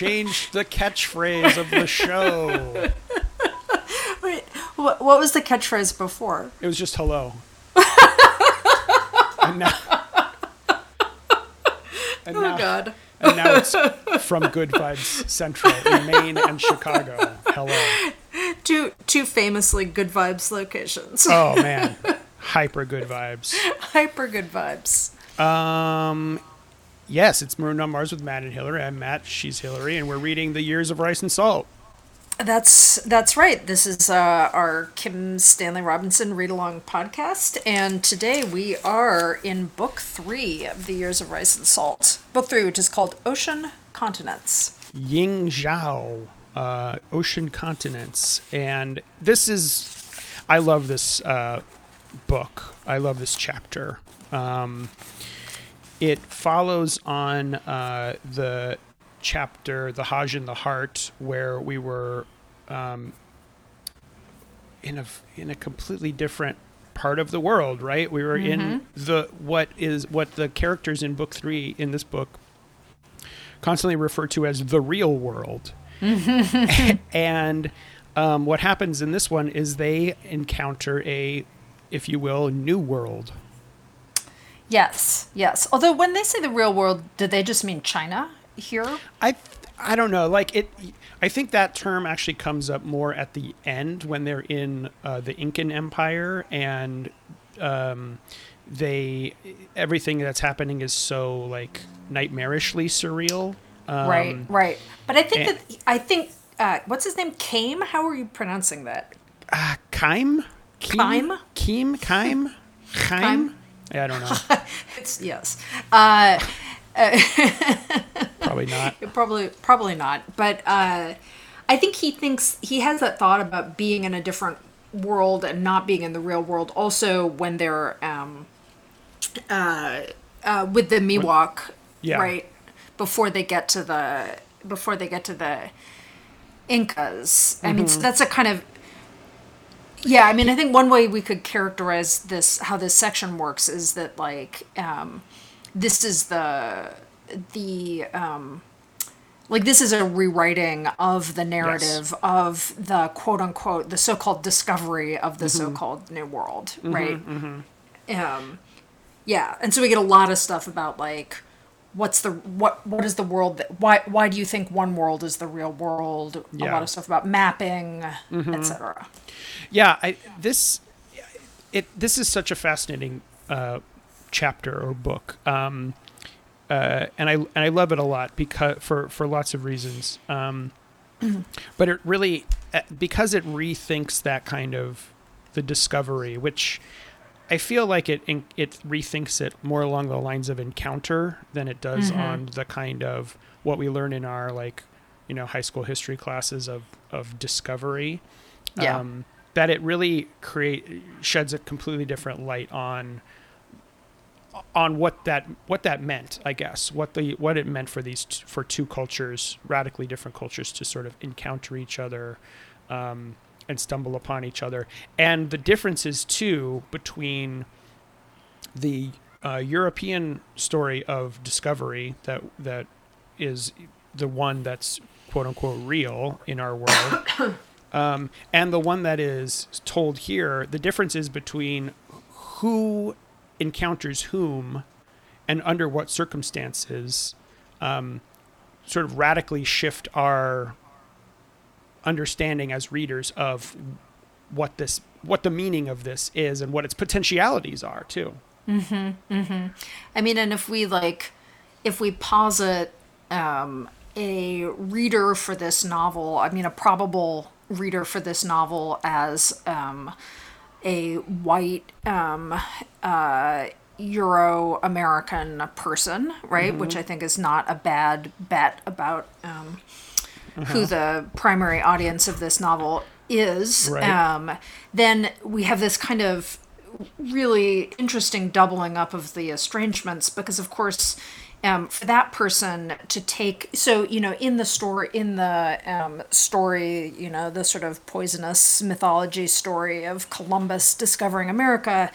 Changed the catchphrase of the show. Wait, what, what was the catchphrase before? It was just hello. and now, and Oh now, God. and now it's from Good Vibes Central in Maine and Chicago. Hello. Two two famously good vibes locations. Oh man, hyper good vibes. Hyper good vibes. Um, yes, it's Marooned on Mars with Matt and Hillary. I'm Matt. She's Hillary, and we're reading The Years of Rice and Salt. That's that's right. This is uh, our Kim Stanley Robinson read along podcast, and today we are in book three of the Years of Rice and Salt. Book three, which is called Ocean Continents. Ying Zhao, uh, Ocean Continents. And this is, I love this uh, book. I love this chapter. Um, it follows on uh, the chapter, The Hajj in the Heart, where we were um, in a in a completely different part of the world, right? We were in the what is what the characters in book three in this book constantly refer to as the real world. and um, what happens in this one is they encounter a, if you will, new world. Yes, yes. Although when they say the real world, did they just mean China here? I I don't know. Like it, I think that term actually comes up more at the end when they're in uh, the Incan Empire and um, they everything that's happening is so like nightmarishly surreal. Um, right, right. But I think and- that I think uh, what's his name? Kame. How are you pronouncing that? Uh, Keim? Keim? Keim? Keim? Keim? Yeah, I don't know. It's yes. Uh, Probably not. probably probably not. But uh, I think he thinks he has that thought about being in a different world and not being in the real world. Also, when they're um, uh, uh, with the Miwok, Yeah. right before they get to the before they get to the Incas. I mean, Mm-hmm. that's a kind of yeah. I mean, I think one way we could characterize this, how this section works, is that like um, this is the the um, like this is a rewriting of the narrative of the quote unquote the so-called discovery of the so-called new world right? um yeah and so we get a lot of stuff about like what's the what what is the world that why why do you think one world is the real world? A lot of stuff about mapping etc Yeah, I this it this is such a fascinating uh, chapter or book, um, uh, and I and I love it a lot because for for lots of reasons. Um, but it really uh, because it rethinks that kind of the discovery, which I feel like it it rethinks it more along the lines of encounter than it does on the kind of what we learn in our like you know high school history classes of of discovery. Yeah. um, that it really create sheds a completely different light on on what that what that meant i guess. What the what it meant for these t- for two cultures radically different cultures to sort of encounter each other. Um, and stumble upon each other and the differences too between the uh, European story of discovery that that is the one that's quote unquote real in our world, um, and the one that is told here. The difference is between who encounters whom and under what circumstances um, sort of radically shift our understanding as readers of what this what the meaning of this is and what its potentialities are too. Hmm. Hmm. I mean, and if we like, if we posit um, a reader for this novel, I mean, a probable reader for this novel as um, a white um, uh, Euro American person, right? Which I think is not a bad bet about um, who the primary audience of this novel is. Right. Um, then we have this kind of really interesting doubling up of the estrangements because, of course, um, for that person to take so you know in the story in the um, story you know the sort of poisonous mythology story of Columbus discovering America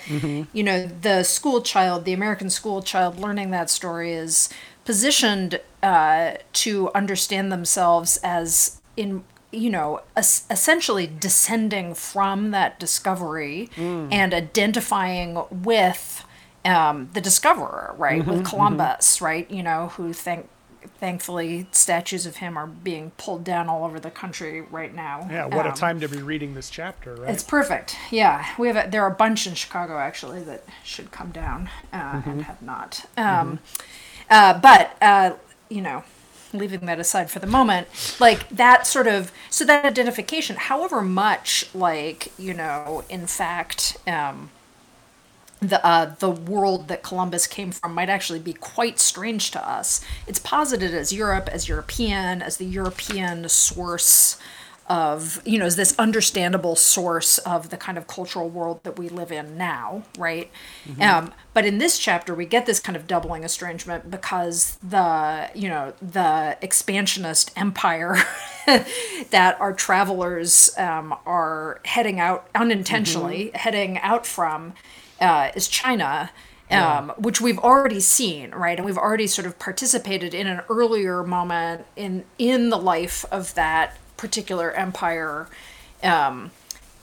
you know the school child the American school child learning that story is positioned uh, to understand themselves as in you know es- essentially descending from that discovery and identifying with um, the discoverer, right, with Columbus, right, you know, who think thankfully statues of him are being pulled down all over the country right now. Yeah, what a Um, time to be reading this chapter, right? It's perfect. Yeah, we have a, there are a bunch in Chicago actually that should come down uh, and have not. Um, uh, but uh, you know, leaving that aside for the moment, like that sort of so that identification, however much like you know, in fact. Um, the uh, the world that Columbus came from might actually be quite strange to us. It's posited as Europe, as European, as the European source of you know, as this understandable source of the kind of cultural world that we live in now, right? Um, but in this chapter, we get this kind of doubling estrangement because the you know the expansionist empire that our travelers um, are heading out unintentionally heading out from uh, is China, um, which we've already seen, right? And we've already sort of participated in an earlier moment in in the life of that particular empire, um,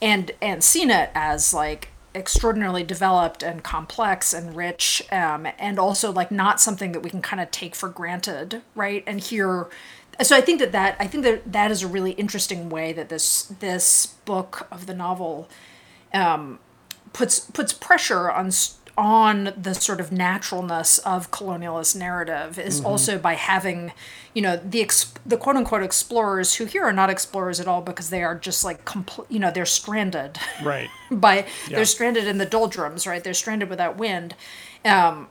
and and seen it as like extraordinarily developed and complex and rich, um, and also like not something that we can kind of take for granted, right? And here. So I think that, that I think that that is a really interesting way that this this book of the novel puts puts pressure on s- on the sort of naturalness of colonialist narrative is also by having you know the ex- the quote unquote explorers who here are not explorers at all because they are just like compl- you know they're stranded. Right. by Yeah. they're stranded in the doldrums right? They're stranded without wind. Um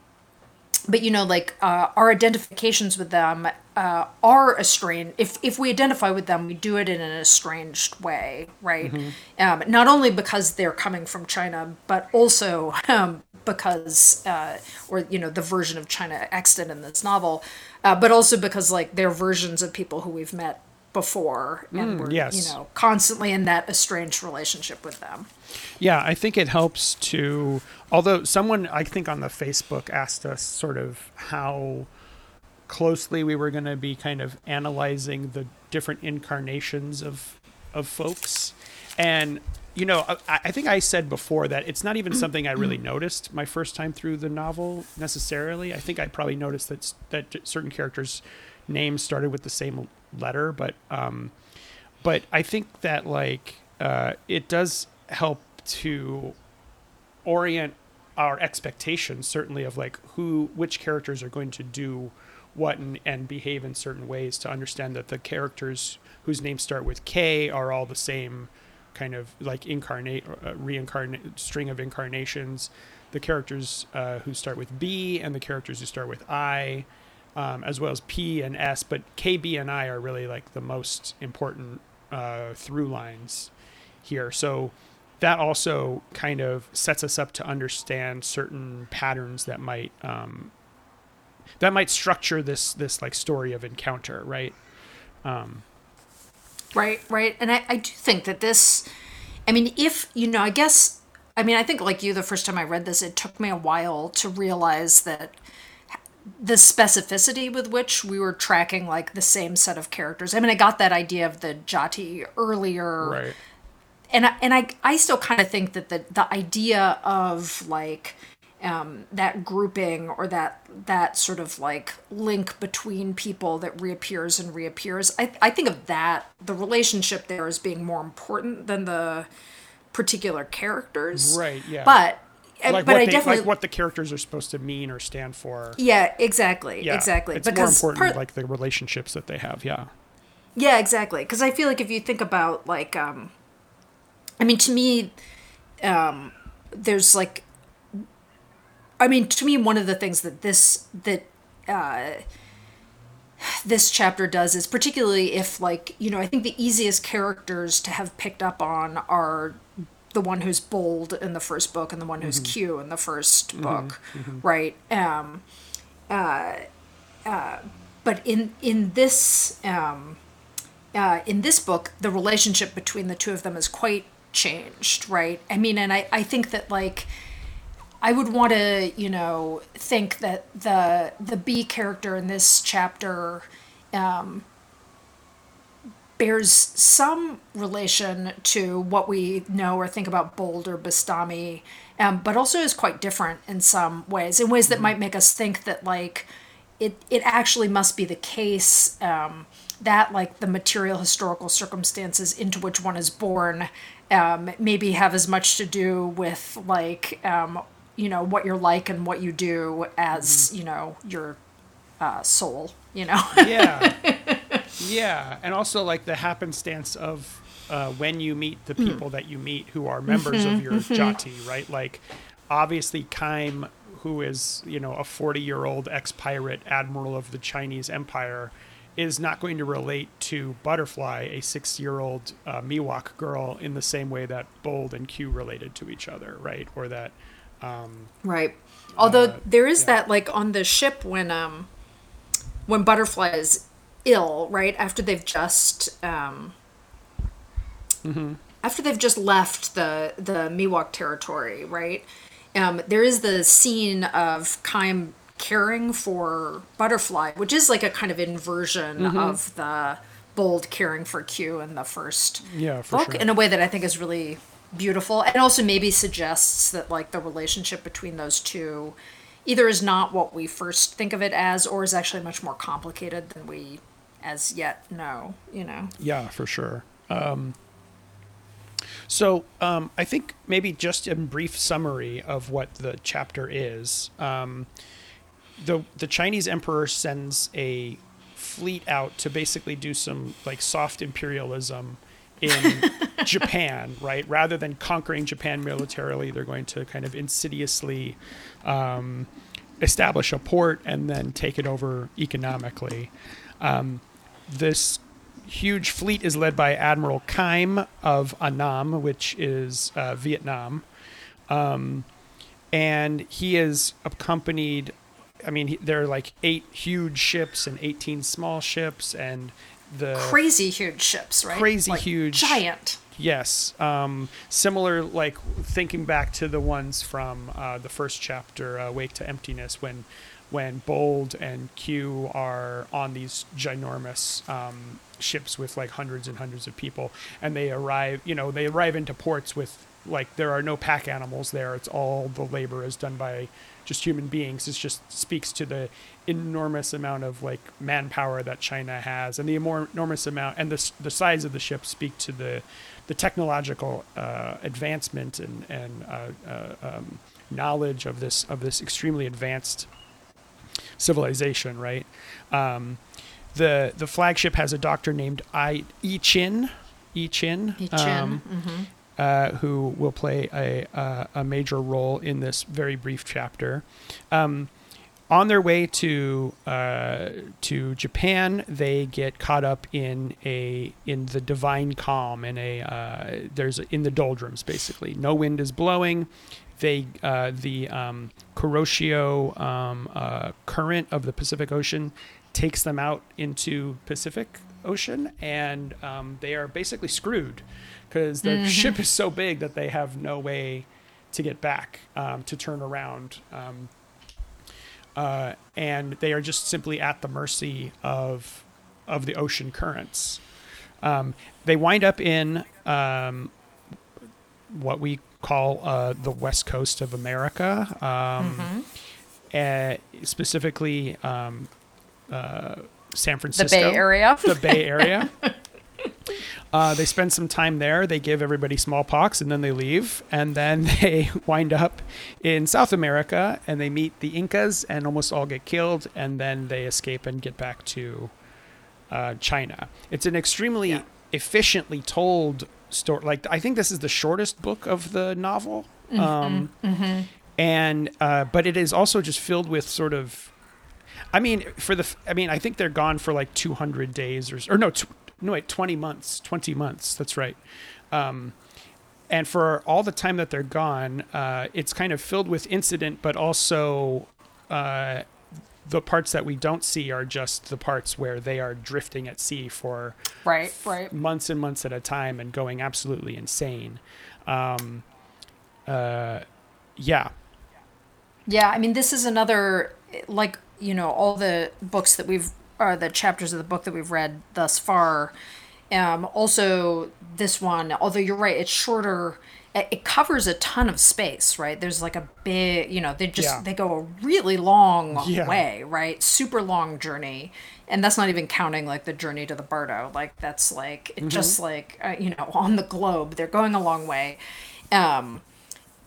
but you know like uh, our identifications with them uh, are estranged if if we identify with them we do it in an estranged way right? Um, not only because they're coming from china but also um, because uh, or you know the version of china extant in this novel uh, but also because like they're versions of people who we've met before and we're yes. you know constantly in that estranged relationship with them Yeah, I think it helps to. Although someone, I think on the Facebook asked us sort of how closely we were going to be kind of analyzing the different incarnations of of folks, and you know, I, I think I said before that it's not even something I really noticed my first time through the novel necessarily. I think I probably noticed that that certain characters' names started with the same letter, but um, but I think that like uh, it does help to orient our expectations certainly of like who which characters are going to do what and, and behave in certain ways to understand that the characters whose names start with K are all the same kind of like incarnate uh, reincarnate string of incarnations the characters uh, who start with B and the characters who start with I um, as well as P and S but K B and I are really like the most important uh, through lines here so that also kind of sets us up to understand certain patterns that might um, that might structure this this like story of encounter, right? Um, Right, right. And I, I do think that this, I mean, if, you know, I guess, I mean, I think like you, the first time I read this, it took me a while to realize that the specificity with which we were tracking like the same set of characters. I mean, I got that idea of the Jati earlier right. and I, and I I still kind of think that the the idea of like um, that grouping or that that sort of like link between people that reappears and reappears. I I think of that the relationship there as being more important than the particular characters. Right, yeah. But uh, Like but I they, definitely like what the characters are supposed to mean or stand for. yeah exactly Yeah, exactly It's because more important, per- like the relationships that they have. Yeah. Yeah, exactly. Because I feel like if you think about like, um, I mean, to me, um, there's like, I mean, to me, one of the things that this that uh, this chapter does is particularly if like you know I think the easiest characters to have picked up on are the one who's bold in the first book and the one who's Mm-hmm. Kyu in the 1st book, right? Um, uh, uh, but in in this um, uh, in this book, the relationship between the two of them is quite changed, right? I mean, and I I think that like. I would want to, you know, think that the the B character in this chapter um, bears some relation to what we know or think about Bold or Bastami, um, but also is quite different in some ways, in ways that might make us think that like it it actually must be the case um, that like the material historical circumstances into which one is born um, maybe have as much to do with like um, you know what you're like and what you do as you know your uh, soul you know? Yeah. Yeah and also like the happenstance of uh, when you meet the people that you meet who are members of your jati right? Like obviously Kheim who is you know a 40 year old ex-pirate admiral of the chinese empire is not going to relate to butterfly a six year old uh, miwok girl in the same way that bold and kyu related to each other right? Or that Right. Although Uh, there is yeah. that like on the ship when um when Butterfly is ill, right? After they've just um Mm-hmm. after they've just left the the Miwok territory, right? Um there is the scene of Kheim caring for Butterfly, which is like a kind of inversion Mm-hmm. of the bold caring for Kyu in the first Yeah, for book sure. in a way that I think is really beautiful and also maybe suggests that like the relationship between those two either is not what we first think of it as or is actually much more complicated than we as yet know, you know. Yeah, for sure. Um, so um, I think maybe just a brief summary of what the chapter is. Um, the the Chinese emperor sends a fleet out to basically do some like soft imperialism in Japan, right? Rather than conquering Japan militarily, they're going to kind of insidiously um, establish a port and then take it over economically. Um, this huge fleet is led by Admiral Kheim of Annam, which is uh, Vietnam. Um, and he is accompanied, I mean, there are like eight huge ships and 18 small ships, and the. Crazy huge ships, right? Crazy Like, huge- Giant. Yes. Um, similar, like thinking back to the ones from uh, the first chapter, uh, Wake to Emptiness, when when Bold and Kyu are on these ginormous um, ships with like hundreds and hundreds of people, and they arrive, you know, they arrive into ports with like there are no pack animals there. It's all the labor is done by just human beings. It just speaks to the enormous amount of like manpower that China has, and the enormous amount and the the size of the ship speak to the the technological uh, advancement and and uh, uh, um, knowledge of this of this extremely advanced civilization, right? Um, the the flagship has a doctor named I I Chin, I Chin, Yi Chin, um, uh, who will play a, a a major role in this very brief chapter. Um, on their way to uh, to Japan, they get caught up in a in the divine calm in a uh, there's in the doldrums basically. No wind is blowing. They uh, the um, Kuroshio um, uh, current of the Pacific Ocean takes them out into Pacific Ocean, and um, they are basically screwed because the ship is so big that they have no way to get back um, to turn around. Um, uh, and they are just simply at the mercy of of the ocean currents. Um, they wind up in um, what we call uh, the west coast of America, um, uh, specifically um, uh, San The Francisco, Bay Area. the Bay Area. Uh, they spend some time there. They give everybody smallpox, and then they leave. And then they wind up in South America, and they meet the Incas, and almost all get killed. And then they escape and get back to uh, China. It's an extremely Yeah. efficiently told story. Like I think this is the shortest book of the novel. Um, and uh, but it is also just filled with sort of. I mean, for the. I mean, I think they're gone for like 200 days or or no, no wait, 20 months. 20 months. That's right. Um, and for all the time that they're gone, uh, it's kind of filled with incident, but also uh, the parts that we don't see are just the parts where they are drifting at sea for Right, right. months and months at a time and going absolutely insane. Um, uh, yeah, Yeah, I mean, this is another like you know all the books that we've or the chapters of the book that we've read thus far. Um, also, this one, although you're right, it's shorter. It, it covers a ton of space, right? There's like a big, you know, they just Yeah. they go a really long Yeah. way, right? Super long journey, and that's not even counting like the journey to the Bardo. Like that's like it just like uh, you know on the globe, they're going a long way. Um,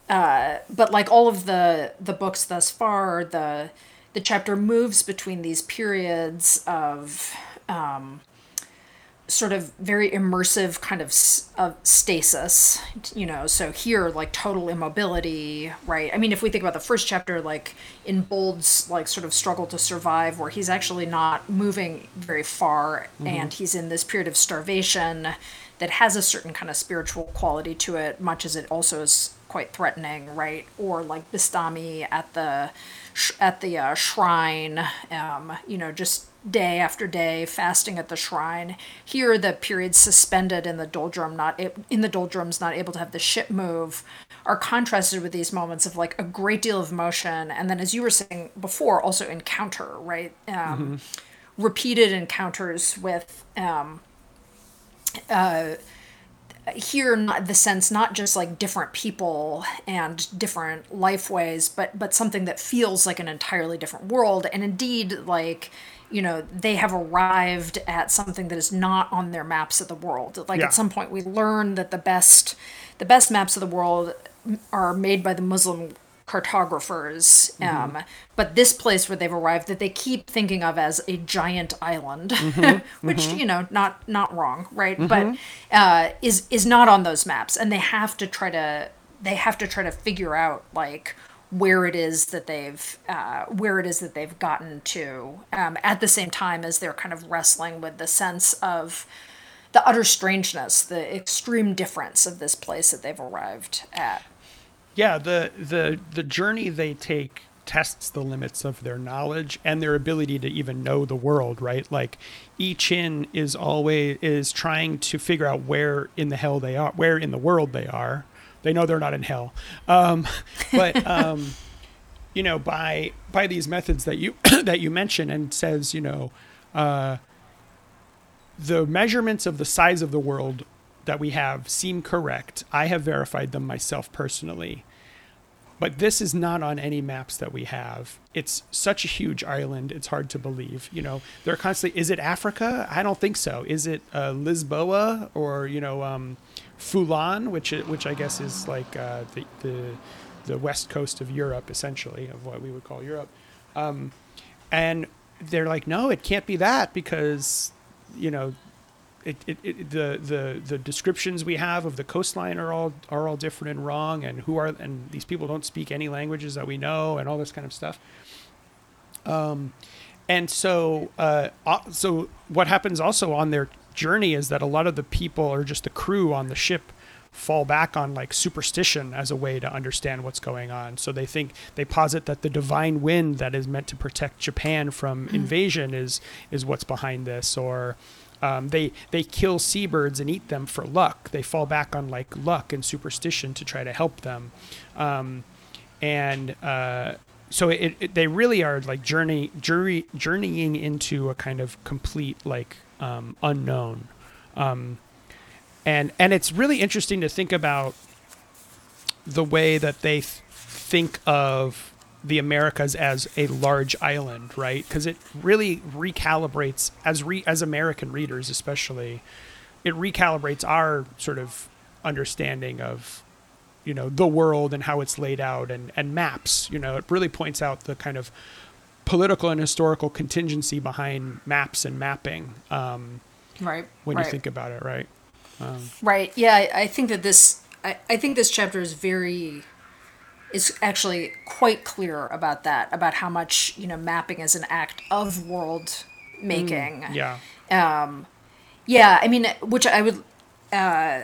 uh, but like all of the the books thus far the the chapter moves between these periods of um, sort of very immersive kind of, of stasis you know so here like total immobility right? I mean if we think about the first chapter like in bold's like sort of struggle to survive where he's actually not moving very far and he's in this period of starvation that has a certain kind of spiritual quality to it much as it also is quite threatening right? Or like bistami at the sh- at the uh, shrine um, you know just day after day fasting at the shrine. Here the periods suspended in the doldrum not in the doldrums not able to have the ship move are contrasted with these moments of like a great deal of motion and then as you were saying before also encounter right? Um, repeated encounters with um, here not the sense not just like different people and different life ways but but something that feels like an entirely different world and indeed like you know they have arrived at something that is not on their maps of the world like Yeah. at some point we learn that the best the best maps of the world are made by the muslim cartographers um, but this place where they've arrived that they keep thinking of as a giant island which you know not not wrong right? But uh, is is not on those maps and they have to try to they have to try to figure out like where it is that they've uh, where it is that they've gotten to um, at the same time as they're kind of wrestling with the sense of the utter strangeness the extreme difference of this place that they've arrived at yeah. The the the journey they take tests the limits of their knowledge and their ability to even know the world. Right, like I Chin is always is trying to figure out where in the hell they are, where in the world they are. They know they're not in hell, um, but um, you know by by these methods that you that you mention and says you know uh, the measurements of the size of the world that we have seem correct. I have verified them myself personally. But this is not on any maps that we have. It's such a huge island, it's hard to believe. You know, they're constantly, is it Africa? I don't think so. Is it uh, Lisboa or, you know, um, Fulan, which, which I guess is like uh, the, the, the west coast of Europe, essentially, of what we would call Europe. Um, and they're like, no, it can't be that because, you know, it, it, it, the the the descriptions we have of the coastline are all are all different and wrong and who are and these people don't speak any languages that we know and all this kind of stuff. Um and so uh uh, so what happens also on their journey is that a lot of the people or just the crew on the ship fall back on like superstition as a way to understand what's going on. So they think they posit that the divine wind that is meant to protect japan from invasion is is what's behind this or um, they they kill seabirds and eat them for luck. They fall back on like luck and superstition to try to help them, um, and uh, so it, it they really are like journey journey journeying into a kind of complete like um, unknown, um, and and it's really interesting to think about the way that they th- think of the Americas as a large island, right? Because it really recalibrates as re- as American readers, especially, it recalibrates our sort of understanding of, you know, the world and how it's laid out and and maps. You know, it really points out the kind of political and historical contingency behind maps and mapping um, right when right. you think about it, right? Um, Right. Yeah, I, I think that this I, I think this chapter is very is actually quite clear about that, about how much, you know, mapping is an act of world making. yeah. Um, Yeah, I mean, which I would, uh,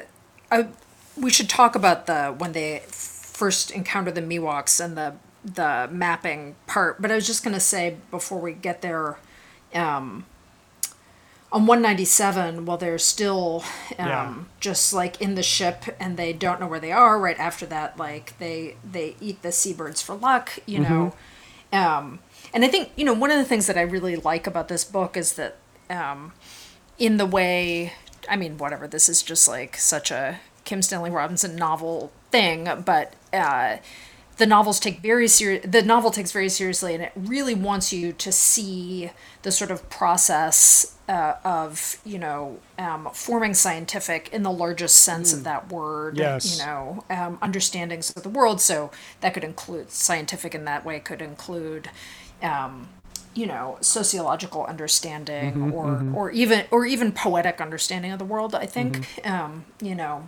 I we should talk about the when they first encounter the Miwoks and the the mapping part. But I was just gonna say before we get there, um, on one ninety seven, while they're still um, Yeah. just like in the ship and they don't know where they are. Right after that, like they they eat the seabirds for luck, you know. Um, and I think you know one of the things that I really like about this book is that um, in the way I mean, whatever, this is just like such a Kim Stanley Robinson novel thing, but uh, the novels take very serious the novel takes very seriously and it really wants you to see the sort of process uh, of you know um, forming scientific in the largest sense of that word Yes. you know um, understandings of the world. So that could include scientific in that way could include um, you know sociological understanding or or even or even poetic understanding of the world i think. Um, you know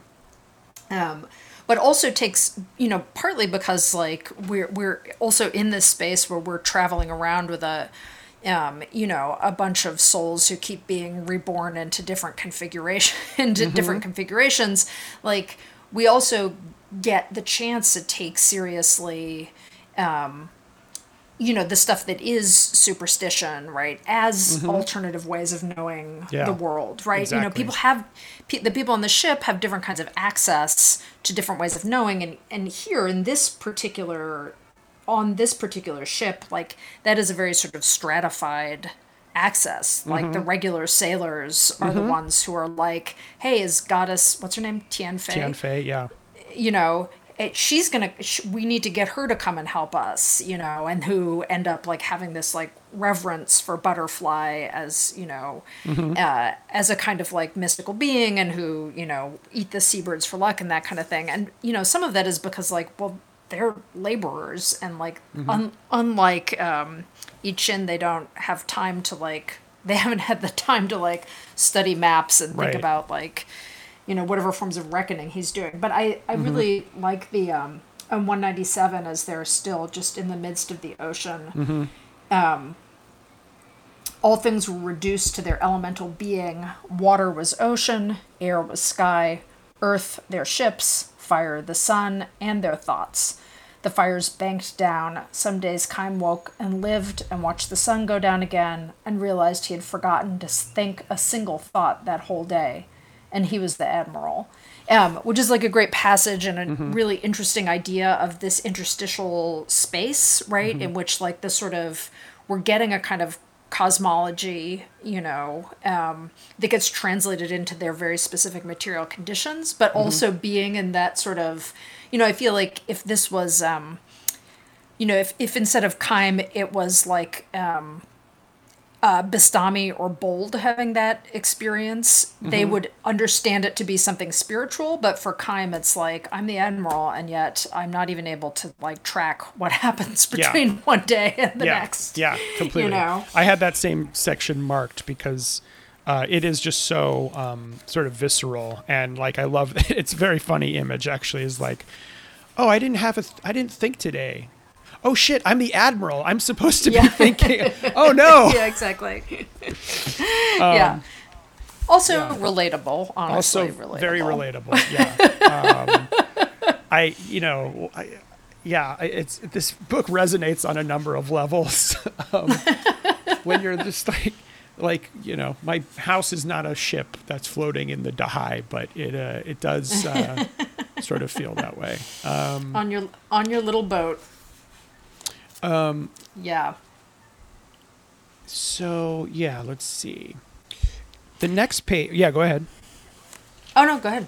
um, but also takes you know partly because like we're we're also in this space where we're traveling around with a um, you know a bunch of souls who keep being reborn into different configuration into different configurations. Like we also get the chance to take seriously you know the stuff that is superstition right as alternative ways of knowing Mm-hmm. Yeah. the world right you know people have pe- the people on the ship have different kinds of access to different ways of knowing and and here in this particular on this particular ship like that is a very sort of stratified access like Mm-hmm. the regular sailors are the ones who are like hey is goddess what's her name tian fei Tian Fei, yeah. you know it, she's gonna sh- we need to get her to come and help us you know and who end up like having this like reverence for butterfly as you know uh, as a kind of like mystical being and who you know eat the seabirds for luck and that kind of thing. And you know some of that is because like well they're laborers and like un- unlike um I Ching they don't have time to like they haven't had the time to like study maps and think about like you know whatever forms of reckoning he's doing but i i Mm-hmm. really like the um on 197 as they're still just in the midst of the ocean Mm-hmm. um all things were reduced to their elemental being water was ocean air was sky earth their ships fire the sun and their thoughts the fires banked down. Some days Kheim woke and lived and watched the sun go down again and realized he had forgotten to think a single thought that whole day. And he was the admiral. Um, which is like a great passage and a really interesting idea of this interstitial space, right? In which, like, the sort of, we're getting a kind of cosmology, you know, um, that gets translated into their very specific material conditions, but also being in that sort of, you know, I feel like if this was, um, you know, if, if instead of Kheim, it was like um, uh, Bastami or Bold having that experience, they would understand it to be something spiritual. But for Kheim, it's like, I'm the admiral, and yet I'm not even able to like track what happens Yeah. between one day and the yeah, next. Yeah, completely. You know? I had that same section marked because uh, it is just so um, sort of visceral and like I love. It's a very funny image actually. Is like, oh, I didn't have a, th- I didn't think today. Oh shit, I'm the admiral. I'm supposed to be thinking. Oh no. yeah, exactly. yeah. Also Um, yeah. relatable, honestly. also relatable. very relatable. Yeah. um, I, you know, I, yeah, it's this book resonates on a number of levels. um, when you're just like, like you know, my house is not a ship that's floating in the Dahai, but it uh, it does uh, sort of feel that way. Um, On your on your little boat. Um Yeah. so yeah, let's see. The next page, yeah, go ahead. Oh no, go ahead.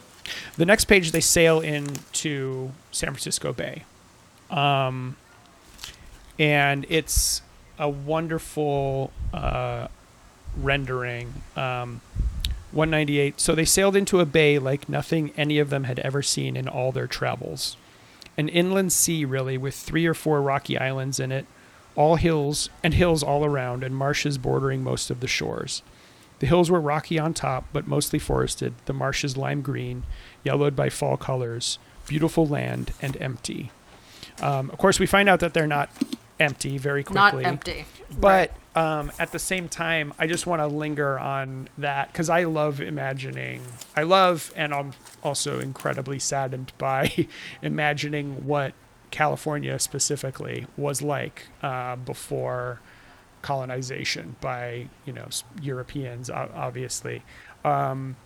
The next page, they sail into San Francisco Bay. Um, and it's a wonderful uh, rendering. Um, 198. So they sailed into a bay like nothing any of them had ever seen in all their travels. An inland sea, really, with three or four rocky islands in it, all hills and hills all around, and marshes bordering most of the shores. The hills were rocky on top, but mostly forested, the marshes lime green, yellowed by fall colors, beautiful land, and empty. Um, of course, we find out that they're not empty very quickly. Not empty. But um, at the same time, I just want to linger on that because I love imagining. I love, and I'm also incredibly saddened by imagining what California specifically was like uh, before colonization by you know Europeans, obviously. Um,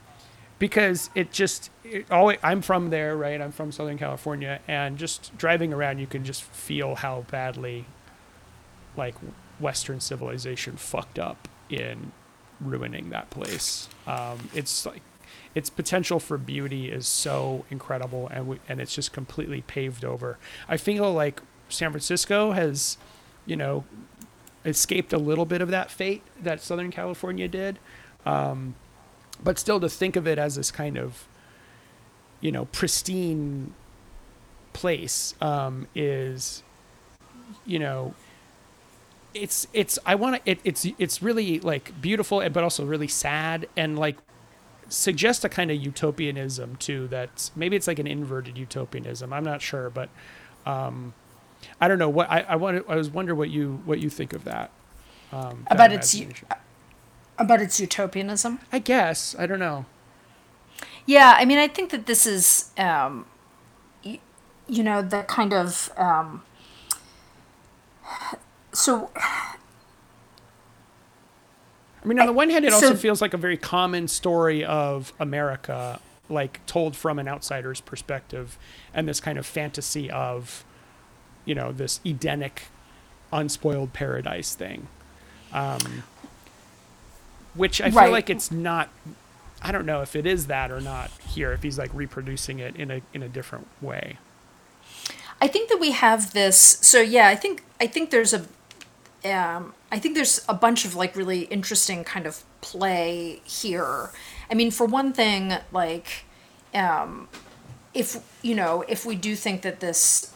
because it just it always, I'm from there, right? I'm from Southern California, and just driving around, you can just feel how badly like Western civilization fucked up in ruining that place. Um, it's like its potential for beauty is so incredible, and we, and it's just completely paved over. I feel like San Francisco has, you know, escaped a little bit of that fate that Southern California did, um, but still to think of it as this kind of, you know, pristine place um, is, you know, it's it's I want to it, it's it's really like beautiful but also really sad and like suggest a kind of utopianism too that maybe it's like an inverted utopianism I'm not sure but um I don't know what I I want I was wonder what you what you think of that um that About its. About its utopianism. I guess I don't know Yeah, I mean, I think that this is, um, y- you know, the kind of. Um, so, I mean, on the one hand, it also feels like a very common story of America, like told from an outsider's perspective, and this kind of fantasy of, you know, this Edenic, unspoiled paradise thing, um, which I feel Right. like it's not. I don't know if it is that or not here. If he's like reproducing it in a in a different way. I think that we have this. So yeah, I think I think there's a, um, I think there's a bunch of like really interesting kind of play here. I mean, for one thing, like, um, if you know, if we do think that this,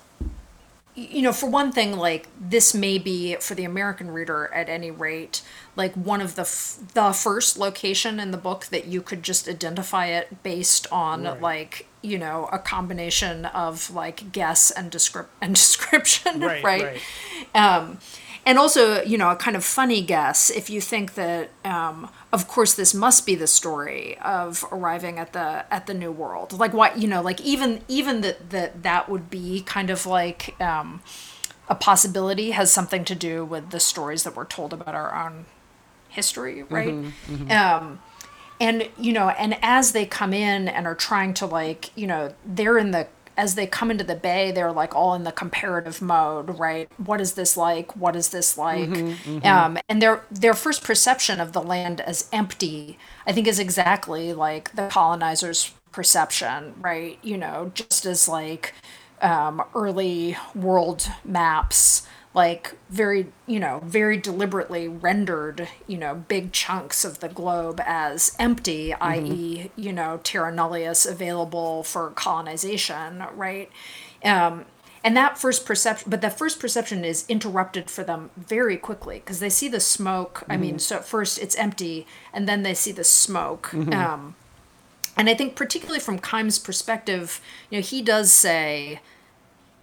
you know, for one thing, like this may be for the American reader at any rate, like one of the f- the first location in the book that you could just identify it based on Right. like you know a combination of like guess and descrip- and description Right, right, right. Um, and also you know a kind of funny guess if you think that um, of course this must be the story of arriving at the at the new world. Like what you know like even even that that that would be kind of like um, a possibility has something to do with the stories that we're told about our own history right? um and you know and as they come in and are trying to like you know they're in the as they come into the bay they're like all in the comparative mode right? What is this like? What is this like? Um and their their first perception of the land as empty i think is exactly like the colonizers perception right? You know just as like um, early world maps like very you know very deliberately rendered you know big chunks of the globe as empty i.e you know terra nullius available for colonization right? Um, and that first perception but that first perception is interrupted for them very quickly because they see the smoke i mean so at first it's empty and then they see the smoke um, and I think particularly from Kheim's perspective, you know, he does say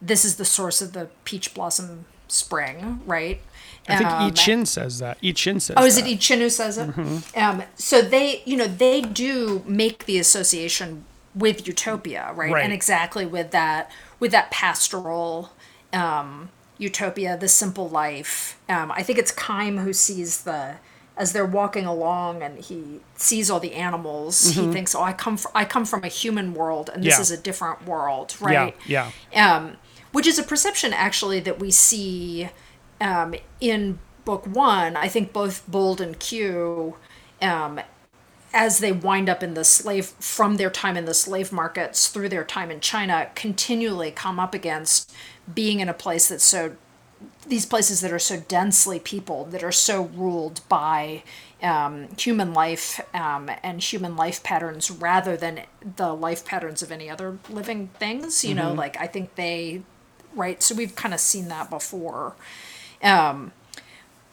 this is the source of the peach blossom spring, right? I think Um, I Ching says that. I Ching says Oh, is that. it I Ching who says it? Mm-hmm. Um, so they, you know, they do make the association with utopia, right? Right. And exactly with that, with that pastoral um, utopia, the simple life. Um, I think it's Kheim who sees the as they're walking along and he sees all the animals. He thinks, "Oh, I come fr- I come from a human world, and this Mm-hmm. Yeah. is a different world, right?" Yeah, yeah. um, which is a perception actually that we see um, in book one. I think both Bold and Kyu, um, as they wind up in the slave from their time in the slave markets through their time in China, continually come up against being in a place that's so these places that are so densely peopled, that are so ruled by um, human life um, and human life patterns rather than the life patterns of any other living things. You know, like I think they, right? So we've kind of seen that before. Um,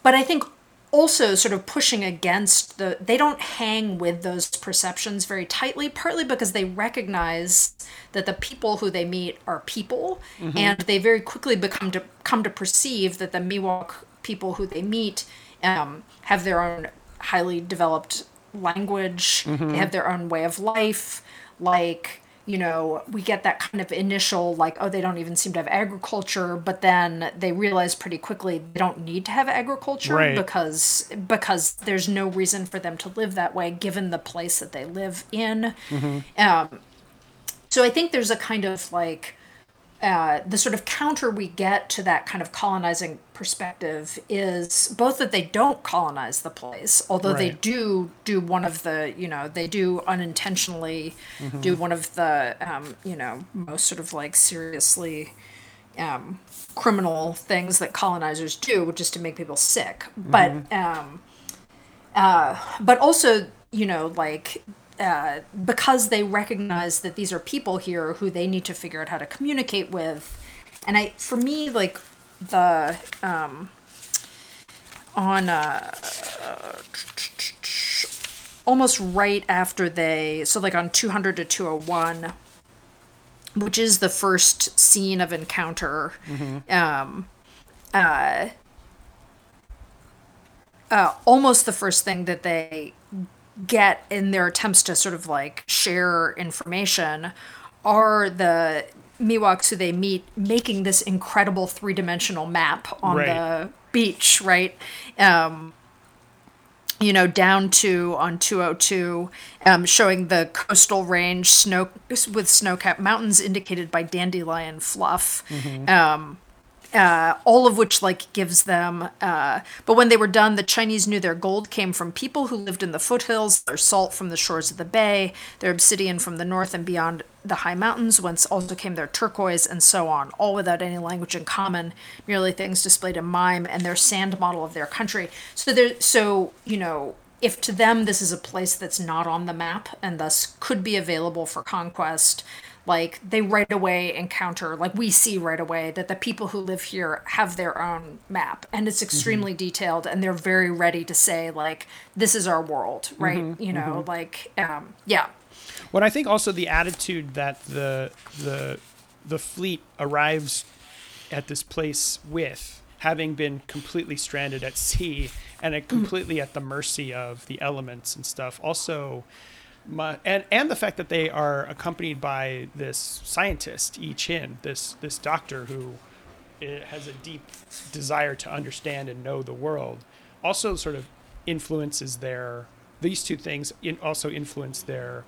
but I think also sort of pushing against the they don't hang with those perceptions very tightly partly because they recognize that the people who they meet are people and they very quickly become to come to perceive that the miwok people who they meet um, have their own highly developed language they have their own way of life like you know we get that kind of initial like oh they don't even seem to have agriculture but then they realize pretty quickly they don't need to have agriculture Right. because because there's no reason for them to live that way given the place that they live in um, so i think there's a kind of like uh, the sort of counter we get to that kind of colonizing perspective is both that they don't colonize the place, although they do do one of the, you know, they do unintentionally do one of the, um, you know, most sort of like seriously um, criminal things that colonizers do, which is to make people sick. But um, uh, but also, you know, like uh, because they recognize that these are people here who they need to figure out how to communicate with, and I, for me, like the um, on uh, almost right after they, so like on two hundred to two hundred one. Which is the first scene of encounter. Um, uh, uh, almost the first thing that they get in their attempts to sort of like share information are the Miwoks who they meet making this incredible three dimensional map on Right. the beach, right? Um, you know, down to on 202, um, showing the coastal range snow with snow-capped mountains indicated by dandelion fluff. Um, uh, all of which like gives them uh, but when they were done the chinese knew their gold came from people who lived in the foothills their salt from the shores of the bay their obsidian from the north and beyond the high mountains whence also came their turquoise and so on all without any language in common merely things displayed in mime and their sand model of their country. So there so you know if to them this is a place that's not on the map and thus could be available for conquest like they right away encounter like we see right away that the people who live here have their own map and it's mm-hmm. extremely detailed and they're very ready to say like this is our world mm-hmm. right? You know mm-hmm. like um yeah. Well, I think also the attitude that the the the fleet arrives at this place with, having been completely stranded at sea and completely at the mercy of the elements and stuff, also. My, and and the fact that they are accompanied by this scientist, Yi Chin, this this doctor who eh, has a deep desire to understand and know the world, also sort of influences their these two things in, also influence their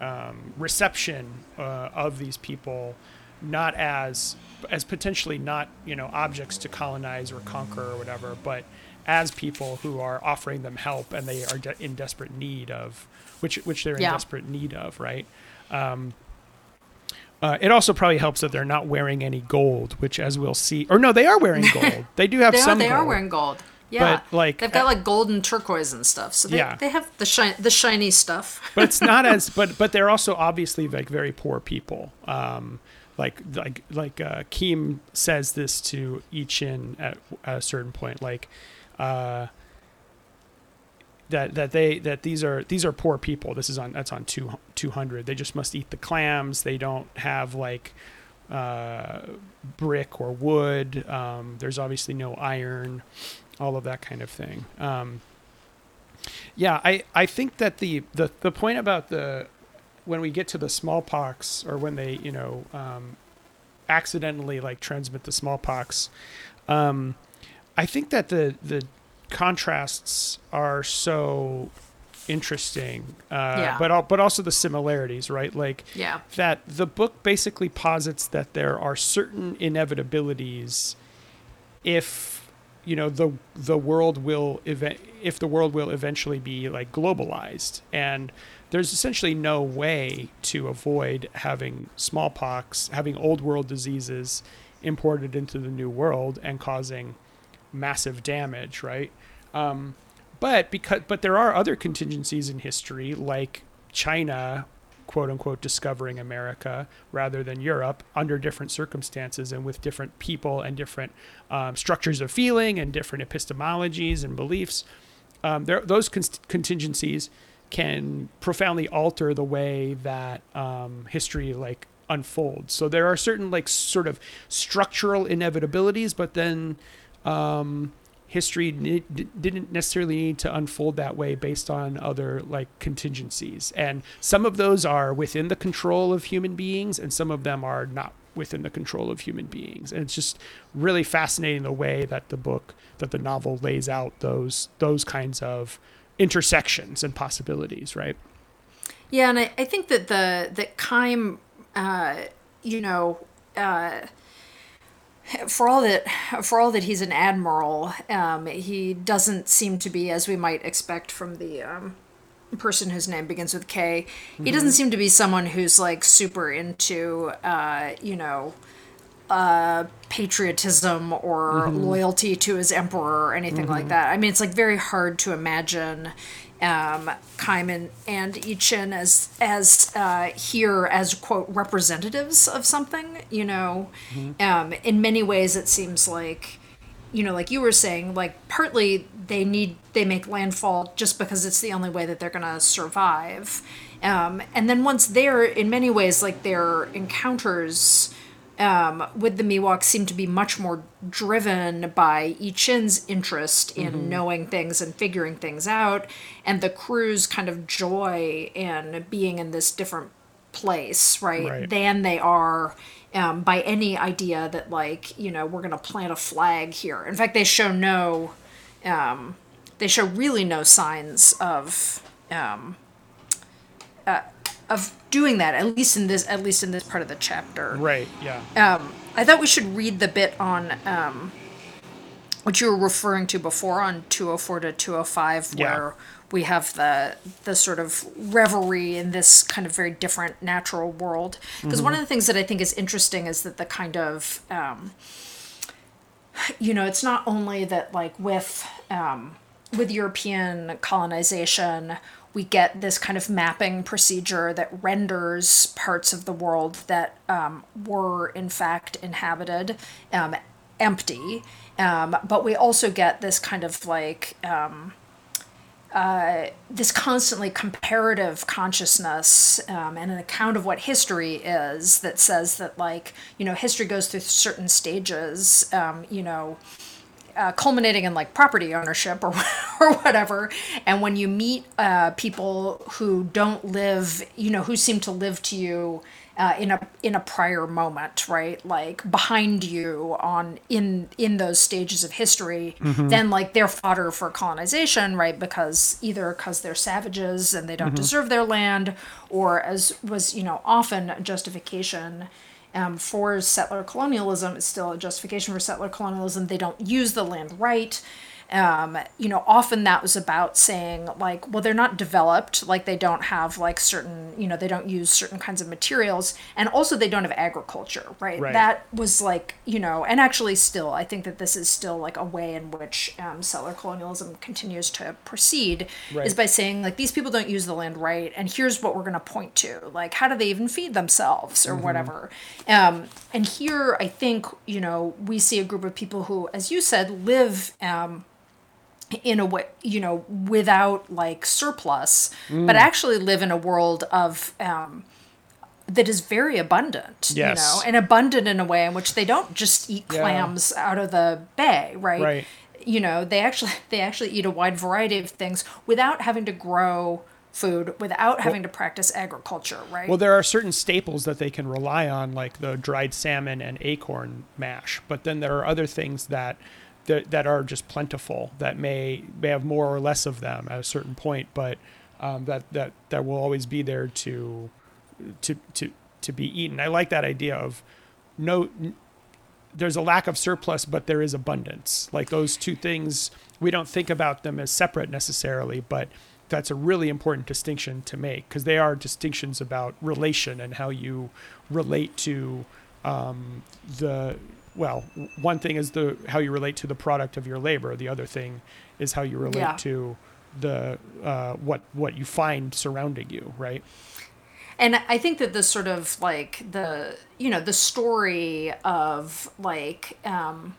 um, reception uh, of these people, not as as potentially not you know objects to colonize or conquer or whatever, but as people who are offering them help and they are de- in desperate need of which which they're in Yeah. desperate need of, right? Um, uh, it also probably helps that they're not wearing any gold, which, as we'll see, or no, they are wearing gold. They do have they are some. they are wearing gold yeah But, like, they've got uh, like gold and turquoise and stuff so they, Yeah. they have the shine the shiny stuff but it's not as but but they're also obviously like very poor people um like like like uh Kheim says this to I Chin at, at a certain point like uh that that they that these are these are poor people. This is on that's on two, 200 they just must eat the clams. They don't have like uh brick or wood. Um there's obviously no iron all of that kind of thing. Um yeah, I, I think that the, the the point about the when we get to the smallpox or when they you know um, accidentally like transmit the smallpox, um, I think that the the contrasts are so interesting, uh, Yeah. but but also the similarities, right? Like yeah that the book basically posits that there are certain inevitabilities if you know the the world will event if the world will eventually be like globalized and there's essentially no way to avoid having smallpox having old world diseases imported into the new world and causing massive damage right um, but because but there are other contingencies in history like china quote unquote discovering America rather than Europe under different circumstances and with different people and different um, structures of feeling and different epistemologies and beliefs. Um, there, those con- contingencies can profoundly alter the way that um, history like unfolds. So there are certain like sort of structural inevitabilities, but then um, history ne- didn't necessarily need to unfold that way based on other like contingencies. And some of those are within the control of human beings, and some of them are not within the control of human beings. And it's just really fascinating the way that the book, that the novel lays out those those kinds of intersections and possibilities, right? Yeah, and I, I think that the that Kheim, uh, you know, uh, for all that for all that he's an admiral, um, he doesn't seem to be as we might expect from the um, person whose name begins with K. Mm-hmm. He doesn't seem to be someone who's like super into, uh, you know, uh, patriotism or mm-hmm. loyalty to his emperor or anything mm-hmm. like that. I mean, it's like very hard to imagine um, Kheim and Ichin as as uh, here as quote representatives of something. You know, mm-hmm. um, in many ways, it seems like you know, like you were saying, like partly they need they make landfall just because it's the only way that they're gonna survive. Um, and then once there, in many ways, like their encounters um, with the Miwok seem to be much more driven by I Chin's interest in mm-hmm. knowing things and figuring things out, and the crew's kind of joy in being in this different place, right? right. Than they are um, by any idea that, like, you know, we're going to plant a flag here. In fact, they show no, um, they show really no signs of. Um, uh, of doing that at least in this at least in this part of the chapter right yeah um, i thought we should read the bit on um, what you were referring to before on 204 to 205 yeah. where we have the the sort of revelry in this kind of very different natural world because mm-hmm. one of the things that i think is interesting is that the kind of um, you know it's not only that like with um, with european colonization we get this kind of mapping procedure that renders parts of the world that um, were in fact inhabited um, empty. Um, but we also get this kind of like um, uh, this constantly comparative consciousness um, and an account of what history is that says that like you know history goes through certain stages um, you know uh, culminating in like property ownership or, or whatever. And when you meet uh, people who don't live, you know, who seem to live to you uh, in a in a prior moment, right? Like behind you on in in those stages of history, mm-hmm. then like they're fodder for colonization, right? Because either because they're savages and they don't mm-hmm. deserve their land, or as was you know often justification um, for settler colonialism. It's still a justification for settler colonialism. They don't use the land right um, you know, often that was about saying like, well, they're not developed, like they don't have like certain, you know, they don't use certain kinds of materials, and also they don't have agriculture, right? right. That was like, you know, and actually still, I think that this is still like a way in which um, settler colonialism continues to proceed, right. is by saying like these people don't use the land right, and here's what we're going to point to, like how do they even feed themselves or mm-hmm. whatever. Um, and here, I think, you know, we see a group of people who, as you said, live. Um, in a way, you know, without like surplus, mm. but actually live in a world of um, that is very abundant, yes. you know, and abundant in a way in which they don't just eat clams yeah. out of the bay, right? Right. You know, they actually they actually eat a wide variety of things without having to grow food without well, having to practice agriculture, right? Well, there are certain staples that they can rely on, like the dried salmon and acorn mash, but then there are other things that that, that are just plentiful that may may have more or less of them at a certain point, but um, that that that will always be there to to to to be eaten. I like that idea of no. There's a lack of surplus, but there is abundance. Like those two things, we don't think about them as separate necessarily, but that's a really important distinction to make because they are distinctions about relation and how you relate to um, the well, one thing is the how you relate to the product of your labor. The other thing is how you relate yeah. to the uh, what what you find surrounding you, right? and I think that the sort of like the you know the story of like um,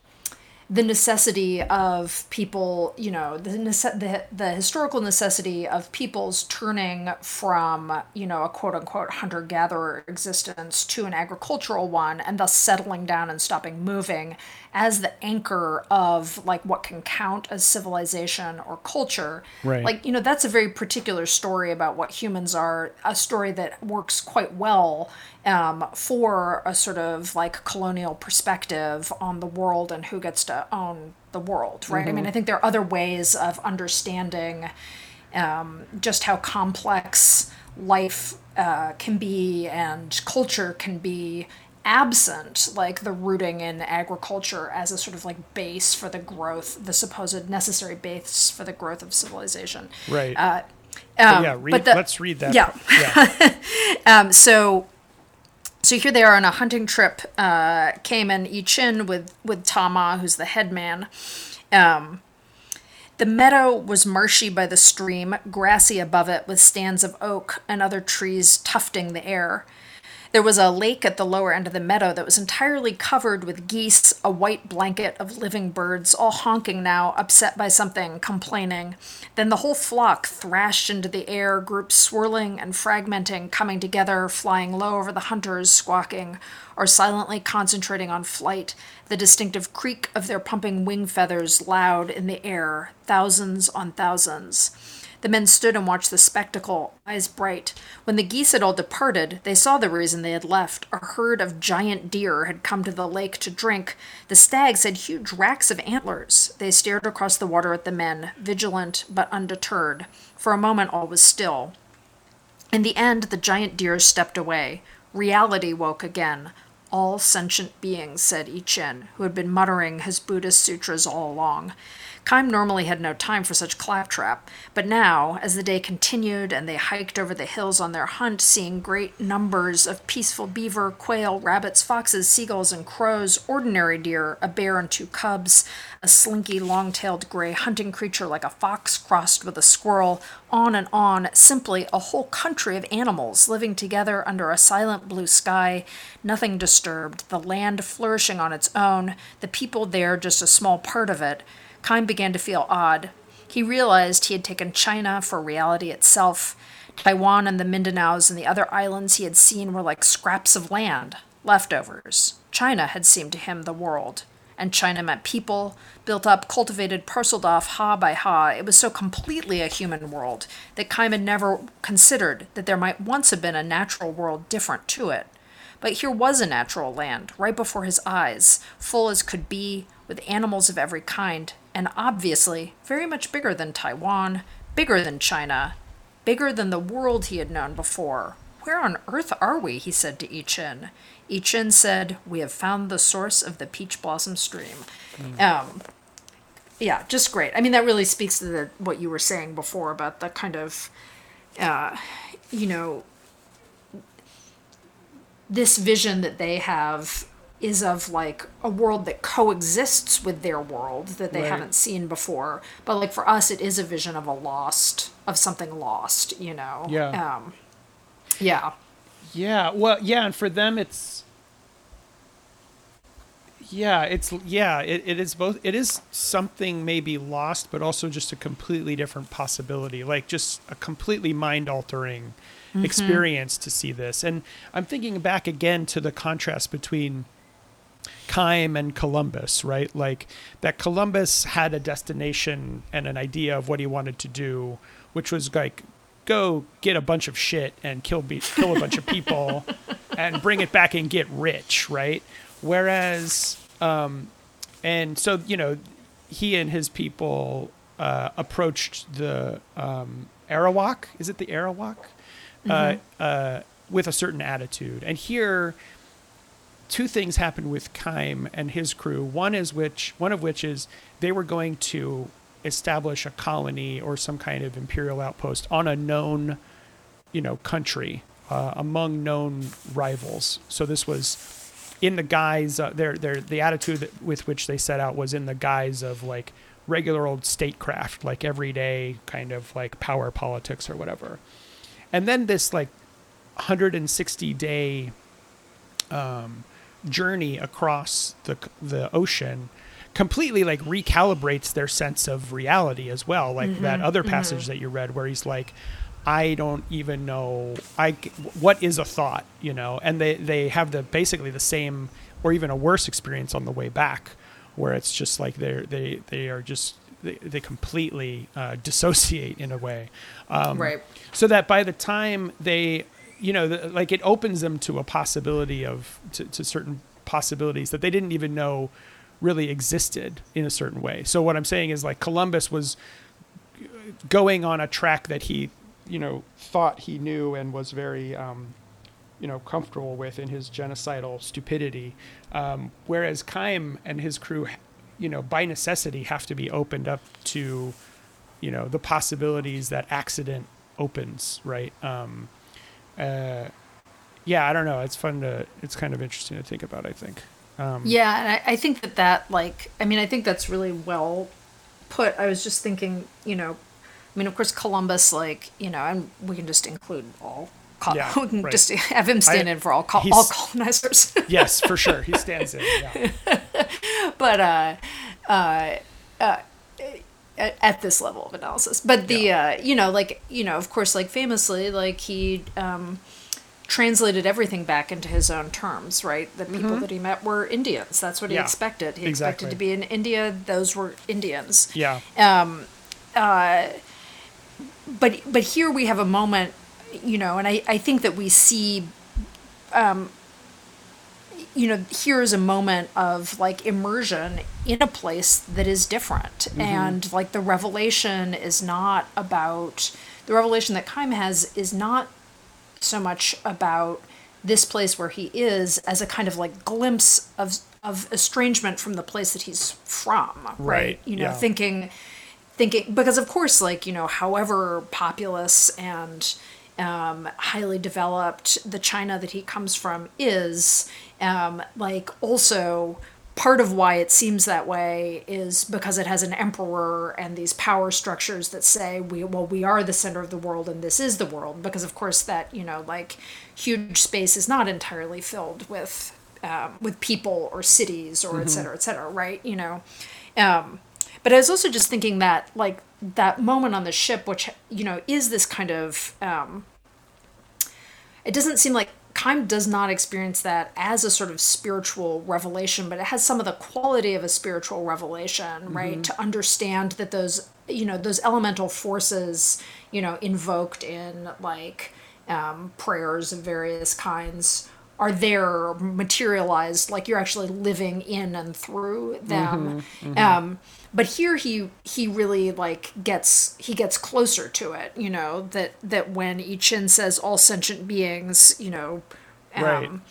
the necessity of people, you know, the, nece- the the historical necessity of people's turning from, you know, a quote unquote hunter gatherer existence to an agricultural one, and thus settling down and stopping moving as the anchor of like what can count as civilization or culture. Right. Like, you know, that's a very particular story about what humans are, a story that works quite well um, for a sort of like colonial perspective on the world and who gets to own the world, right? I mean, I think there are other ways of understanding um, just how complex life uh, can be and culture can be absent like the rooting in agriculture as a sort of like base for the growth the supposed necessary base for the growth of civilization Right. uh, But um, yeah, read, but the- let's read that. yeah. yeah. um, so so here they are on a hunting trip uh Kheim I Chin with with Tama who's the head man um the meadow was marshy by the stream, grassy above it, with stands of oak and other trees tufting the air. There was a lake at the lower end of the meadow that was entirely covered with geese, a white blanket of living birds, all honking now, upset by something, complaining. Then the whole flock thrashed into the air, groups swirling and fragmenting, coming together, flying low over the hunters, squawking, or silently concentrating on flight, the distinctive creak of their pumping wing feathers loud in the air, thousands on thousands. The men stood and watched the spectacle, eyes bright. When the geese had all departed, they saw the reason they had left. A herd of giant deer had come to the lake to drink. The stags had huge racks of antlers. They stared across the water at the men, vigilant but undeterred. For a moment, all was still. In the end, the giant deer stepped away. Reality woke again. All sentient beings, said I Ching, who had been muttering his Buddhist sutras all along. Kheim normally had no time for such claptrap, but now, as the day continued and they hiked over the hills on their hunt, seeing great numbers of peaceful beaver, quail, rabbits, foxes, seagulls, and crows, ordinary deer, a bear and two cubs, a slinky, long tailed gray hunting creature like a fox crossed with a squirrel, on and on, simply a whole country of animals living together under a silent blue sky, nothing disturbed, the land flourishing on its own, the people there just a small part of it. Kheim began to feel odd. He realized he had taken China for reality itself. Taiwan and the Mindanaos and the other islands he had seen were like scraps of land, leftovers. China had seemed to him the world. And China meant people, built up, cultivated, parceled off, ha by ha. It was so completely a human world that Kheim had never considered that there might once have been a natural world different to it. But here was a natural land, right before his eyes, full as could be, with animals of every kind, and obviously very much bigger than Taiwan, bigger than China, bigger than the world he had known before. Where on earth are we? he said to Ichin. Ichin said, We have found the source of the peach blossom stream. Um, yeah, just great. I mean, that really speaks to the, what you were saying before about the kind of, uh, you know, this vision that they have is of like a world that coexists with their world that they Right. haven't seen before. But like for us, it is a vision of a lost, of something lost, you know? Yeah. Um, yeah. Yeah, well, yeah, and for them it's yeah, it's yeah, it, it is both it is something maybe lost but also just a completely different possibility, like just a completely mind-altering experience to see this. And I'm thinking back again to the contrast between Kheim and Columbus, right? Like that Columbus had a destination and an idea of what he wanted to do, which was like go get a bunch of shit and kill be- kill a bunch of people and bring it back and get rich, right? Whereas um and so, you know, he and his people uh, approached the um, Arawak. Is it the Arawak? Uh, uh, with a certain attitude. And here, two things happened with Kheim and his crew. One is which one of which is they were going to establish a colony or some kind of imperial outpost on a known, you know, country uh, among known rivals. So this was in the guise uh, their their the attitude with which they set out was in the guise of like regular old statecraft, like everyday kind of like power politics or whatever. And then this like 160 day um, journey across the the ocean completely like recalibrates their sense of reality as well like Mm-hmm, that other passage that you read where he's like i don't even know i what is a thought? You know? And they they have the basically the same or even a worse experience on the way back where it's just like they're they they are just they, they completely uh, dissociate in a way. Um, Right. so that by the time they you know the, like it opens them to a possibility of to, to certain possibilities that they didn't even know really existed in a certain way. So what i'm saying is like columbus was going on a track that he you know thought he knew and was very um, you know comfortable with in his genocidal stupidity um, whereas Kheim and his crew you know by necessity have to be opened up to you know the possibilities that accident opens right? Um, uh, yeah i don't know it's fun to it's kind of interesting to think about i think um, Yeah, and I, I think that that like I mean I think that's really well put. I was just thinking, you know, I mean of course Columbus like you know, and we can just include all. Col- Yeah, we can right. just have him stand I- in for all col- all colonizers. yes for sure he stands in yeah. but uh, uh, uh, at, at this level of analysis. But the uh, you know, like you know, of course, like famously, like he um, translated everything back into his own terms, right? The people that he met were Indians. That's what he Mm-hmm. Yeah, expected. He exactly. expected to be in India. Those were Indians. yeah Um, uh, but but here we have a moment you know and i i think that we see um you know here is a moment of like immersion in a place that is different. And like the revelation is not about the revelation that Kheim has is not so much about this place where he is as a kind of like glimpse of of estrangement from the place that he's from. Right, Right, you know yeah. thinking thinking because of course like you know however populous and um, highly developed the china that he comes from is um, like also part of why it seems that way is because it has an emperor and these power structures that say we well we are the center of the world and this is the world. Because of course that you know like huge space is not entirely filled with um, with people or cities or et cetera et cetera right? You know? Um, but I was also just thinking that like that moment on the ship, which you know is this kind of, um, it doesn't seem like Kheim does not experience that as a sort of spiritual revelation, but it has some of the quality of a spiritual revelation, right? To understand that those you know those elemental forces, you know, invoked in like um, prayers of various kinds are there materialized like you're actually living in and through them. Um but here he he really like gets he gets closer to it you know that that when I Ching says all sentient beings you know right um,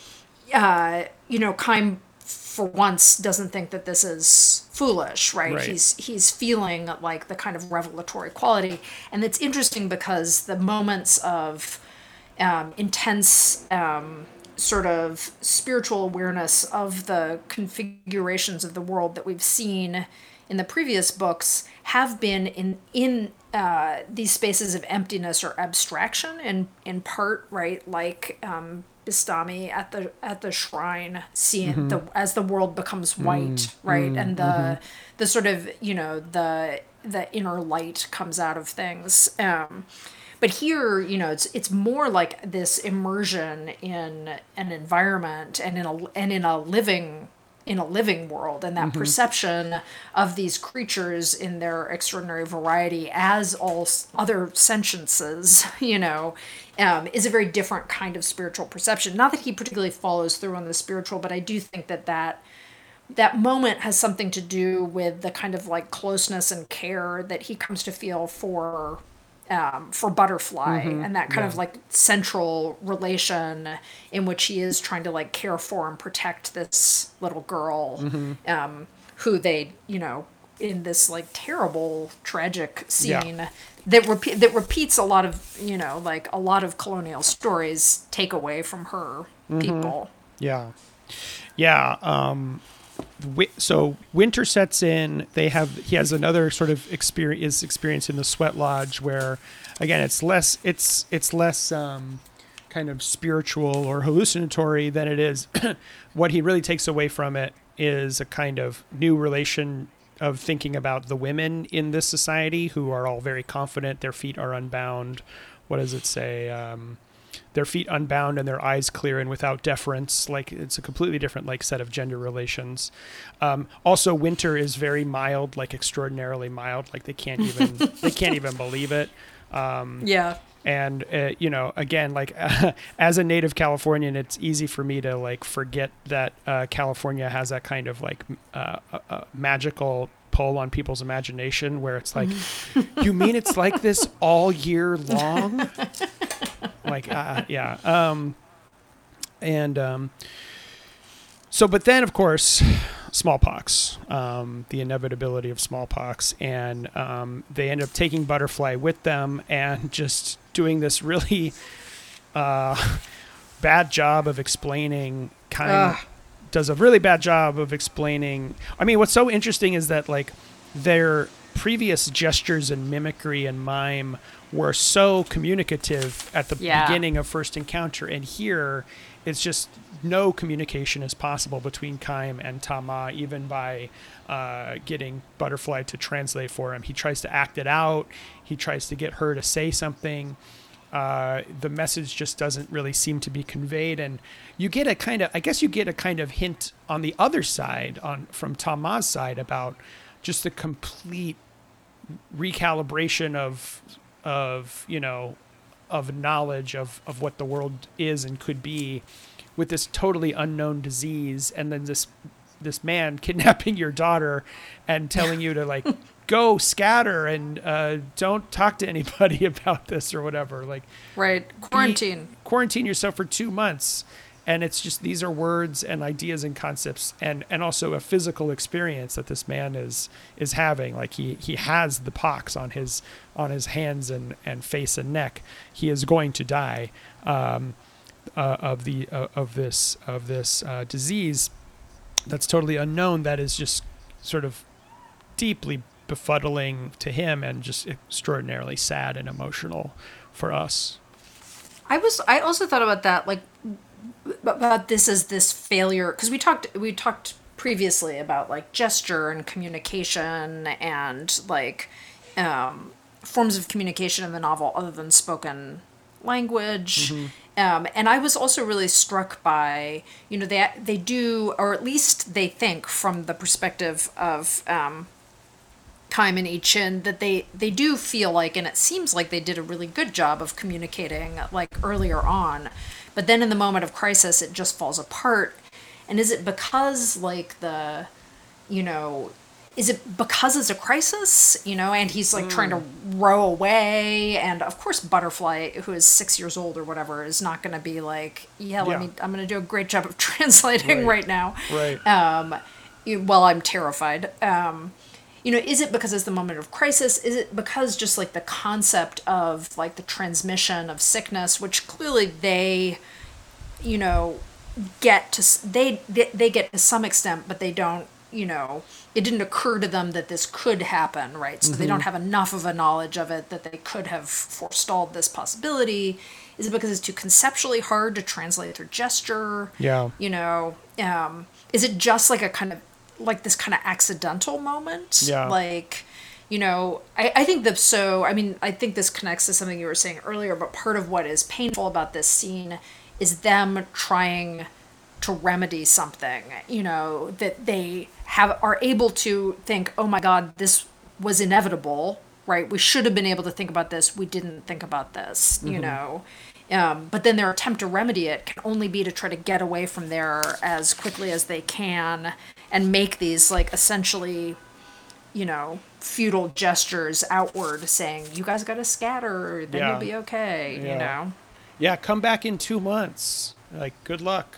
uh you know Kheim for once doesn't think that this is foolish right? Right. he's he's feeling like the kind of revelatory quality and it's interesting because the moments of um, intense um, sort of spiritual awareness of the configurations of the world that we've seen in the previous books have been in in uh, these spaces of emptiness or abstraction, and in part, right, like um, Bistami at the at the shrine, seeing the as the world becomes white, right, and the the sort of you know the the inner light comes out of things. Um, but here you know it's it's more like this immersion in an environment and in a and in a living in a living world and that perception of these creatures in their extraordinary variety as all other sentiences you know um, is a very different kind of spiritual perception. Not that he particularly follows through on the spiritual but i do think that that that moment has something to do with the kind of like closeness and care that he comes to feel for um, for butterfly and that kind of like central relation in which he is trying to like care for and protect this little girl um, who they you know in this like terrible tragic Yeah. scene that repeat that repeats a lot of you know like a lot of colonial stories take away from her people Yeah. Yeah. Um, so winter sets in. They have he has another sort of experience experience in the sweat lodge where again it's less it's it's less um, kind of spiritual or hallucinatory than it is. what he really takes away from it is a kind of new relation of thinking about the women in this society who are all very confident, their feet are unbound. What does it say? Um, their feet unbound and their eyes clear and without deference. Like it's a completely different like set of gender relations. Um, also, winter is very mild, like extraordinarily mild. Like they can't even they can't even believe it. Um, yeah. And uh, you know, again, like uh, as a native Californian, it's easy for me to like forget that uh, California has that kind of like uh, magical pull on people's imagination, where it's like, mm-hmm. you mean it's like this all year long? Like, uh, yeah. Um, and um, so, but then, of course, smallpox, um, the inevitability of smallpox, and um, they end up taking Butterfly with them and just doing this really uh, bad job of explaining kind. Of, does a really bad job of explaining. I mean, what's so interesting is that like their previous gestures and mimicry and mime were so communicative at the yeah. beginning of first encounter and here it's just no communication is possible between Kheim and Tama even by uh, getting Butterfly to translate for him. He tries to act it out. He tries to get her to say something. Uh, the message just doesn't really seem to be conveyed, and you get a kind of, I guess, you get a kind of hint on the other side, on from Tama's side, about just the complete recalibration of of you know of knowledge of of what the world is and could be with this totally unknown disease and then this this man kidnapping your daughter and telling you to like go scatter and uh, don't talk to anybody about this or whatever. Like right. quarantine. quarantine yourself for two months and it's just these are words and ideas and concepts and and also a physical experience that this man is is having. Like he he has the pox on his on his hands and and face and neck. He is going to die um, uh, of the uh, of this of this uh, disease that's totally unknown that is just sort of deeply befuddling to him and just extraordinarily sad and emotional for us. I was I also thought about that like about this as this failure because we talked we talked previously about like gesture and communication and like um, forms of communication in the novel other than spoken language. Mm-hmm. Um, and I was also really struck by, you know, they they do, or at least they think from the perspective of um, Kheim and I-Ching that they they do feel like, and it seems like they did a really good job of communicating like earlier on, but then in the moment of crisis, it just falls apart. And is it because, like, the, you know, is it because it's a crisis, you know, and he's like mm. trying to hmm. row away? And of course, Butterfly, who is six years old or whatever, is not going to be like, yeah, let yeah. me, I'm going to do a great job of translating right, right now. Right. Um, while I'm terrified. Um, you know, is it because it's the moment of crisis? Is it because just like the concept of like the transmission of sickness, which clearly they, you know, get to they they get to some extent, but they don't. You know, it didn't occur to them that this could happen, right? So mm-hmm. they don't have enough of a knowledge of it that they could have forestalled this possibility. Is it because it's too conceptually hard to translate through gesture? Yeah. You know, um, is it just like a kind of like this kind of accidental moment. Yeah. Like, you know, I, I think the so I mean, I think this connects to something you were saying earlier, but part of what is painful about this scene is them trying to remedy something, you know, that they have are able to think, oh my God, this was inevitable, right? We should have been able to think about this. We didn't think about this, mm-hmm. you know. Um, but then their attempt to remedy it can only be to try to get away from there as quickly as they can and make these like essentially you know futile gestures outward saying you guys got to scatter then yeah. you'll be okay yeah. you know yeah come back in two months like good luck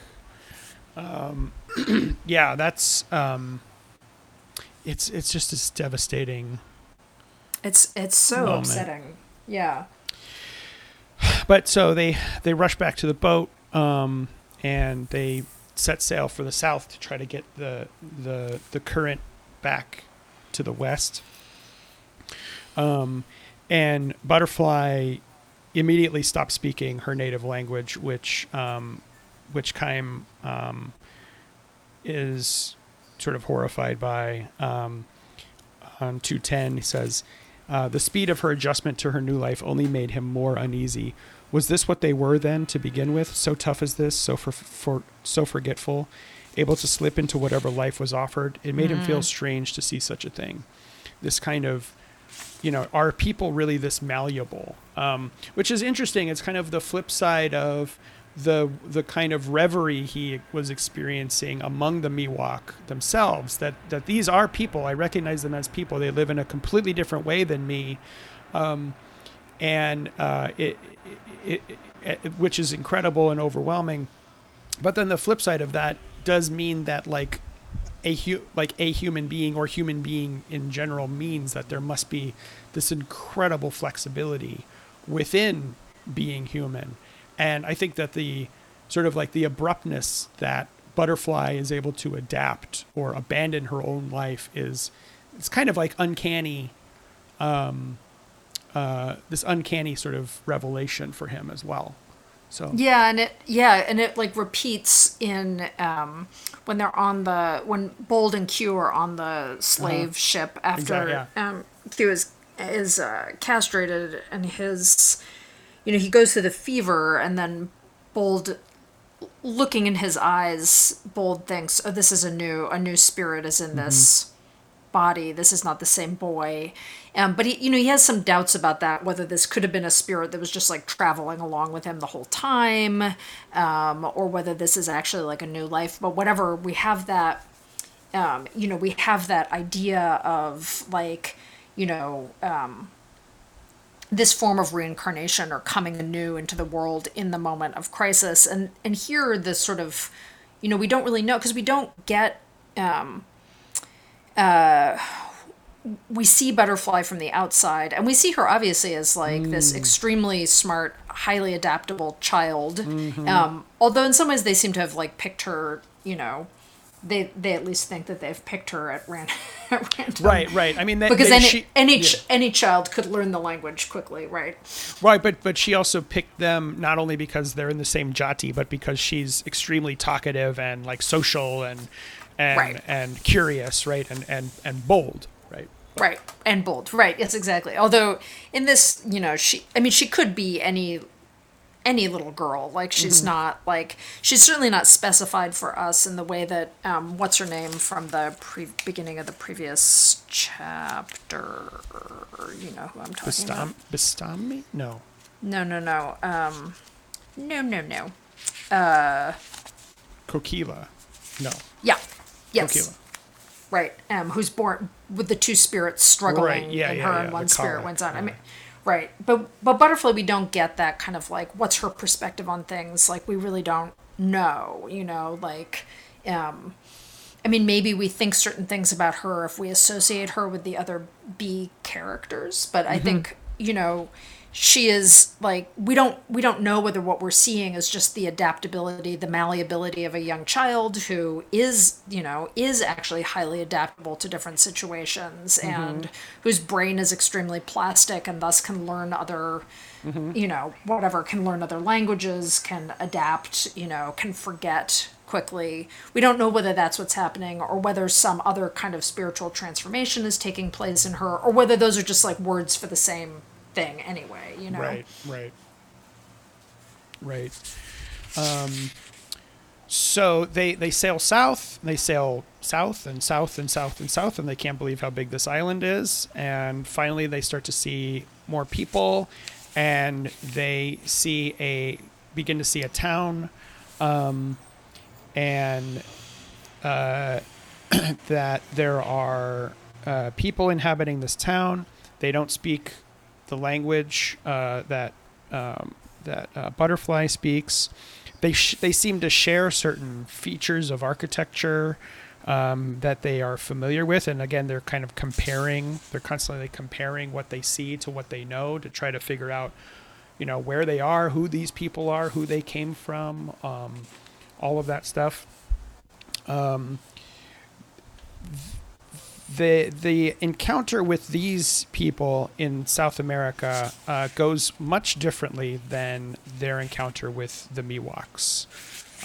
um, yeah that's um, it's it's just this devastating it's it's so moment. upsetting yeah but so they they rush back to the boat um, and they set sail for the south to try to get the the the current back to the west. Um, and Butterfly immediately stops speaking her native language, which um, which Kheim um, is sort of horrified by. Um, on 210, he says, uh, The speed of her adjustment to her new life only made him more uneasy. Was this what they were then to begin with? So tough as this, so for, for so forgetful, able to slip into whatever life was offered. It made him feel strange to see such a thing. This kind of, you know, are people really this malleable? Um, which is interesting. It's kind of the flip side of the the kind of reverie he was experiencing among the Miwok themselves. That that these are people. I recognize them as people. They live in a completely different way than me, um, and uh, it, it, it, it, which is incredible and overwhelming. But then the flip side of that does mean that like a hu- like a human being or human being in general means that there must be this incredible flexibility within being human and I think that the sort of like the abruptness that Butterfly is able to adapt or abandon her own life is it's kind of like uncanny um, uh, this uncanny sort of revelation for him as well. So yeah, and it yeah, and it like repeats in um, when they're on the when Bold and Kyu are on the slave uh-huh. ship after exactly, yeah. um, Kyu is is uh, castrated and his you know, he goes through the fever and then Bold looking in his eyes, Bold thinks, "Oh, this is a new a new spirit is in mm-hmm. this body. This is not the same boy." Um, but he, you know, he has some doubts about that. Whether this could have been a spirit that was just like traveling along with him the whole time, um, or whether this is actually like a new life. But whatever, we have that. Um, you know, we have that idea of like, you know, um, this form of reincarnation or coming anew into the world in the moment of crisis and and here this sort of you know we don't really know because we don't get um uh we see butterfly from the outside and we see her obviously as like mm. this extremely smart highly adaptable child mm-hmm. um although in some ways they seem to have like picked her you know they they at least think that they've picked her at, ran- at random. Right, right. I mean, they, because any she, any, yeah. any child could learn the language quickly, right? Right, but but she also picked them not only because they're in the same jati, but because she's extremely talkative and like social and and right. and curious, right, and and and bold, right. Right, and bold, right? Yes, exactly. Although in this, you know, she, I mean, she could be any any little girl. Like she's mm-hmm. not like she's certainly not specified for us in the way that um, what's her name from the pre- beginning of the previous chapter. You know who I'm talking Bastam- about? Bastami? No. No, no, no. Um, no, no, no. Uh, Kokila. No. Yeah. Yes. Kokila. Right. Um, who's born with the two spirits struggling, right. yeah, and yeah, her yeah. and one the spirit wins on. I mean Right. But but Butterfly we don't get that kind of like what's her perspective on things. Like we really don't know, you know, like um I mean maybe we think certain things about her if we associate her with the other B characters, but I mm-hmm. think, you know, she is like we don't we don't know whether what we're seeing is just the adaptability the malleability of a young child who is you know is actually highly adaptable to different situations mm-hmm. and whose brain is extremely plastic and thus can learn other mm-hmm. you know whatever can learn other languages can adapt you know can forget quickly we don't know whether that's what's happening or whether some other kind of spiritual transformation is taking place in her or whether those are just like words for the same thing anyway, you know? Right, right. Right. Um, so they, they sail south, they sail south and south and south and south, and they can't believe how big this island is. And finally, they start to see more people, and they see a begin to see a town, um, and uh, that there are uh, people inhabiting this town. They don't speak the language uh, that um, that uh, Butterfly speaks. They sh- they seem to share certain features of architecture um, that they are familiar with, and again, they're kind of comparing. They're constantly comparing what they see to what they know to try to figure out, you know, where they are, who these people are, who they came from, um, all of that stuff. Um, the the encounter with these people in South America uh, goes much differently than their encounter with the Miwoks,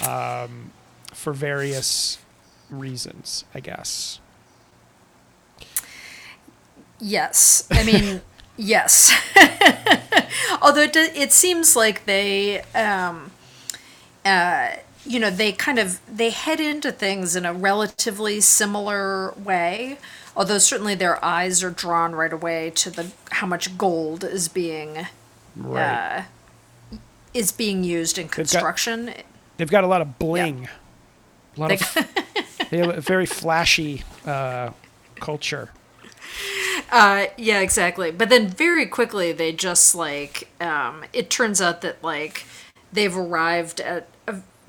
um, for various reasons, I guess. Yes, I mean, yes. Although it, do- it seems like they, um, uh, you know, they kind of they head into things in a relatively similar way. Although certainly their eyes are drawn right away to the how much gold is being Right. uh, is being used in construction. They've got a lot of bling. A lot of they have a very flashy uh, culture. Uh, yeah, exactly. But then very quickly they just like um, it turns out that like they've arrived at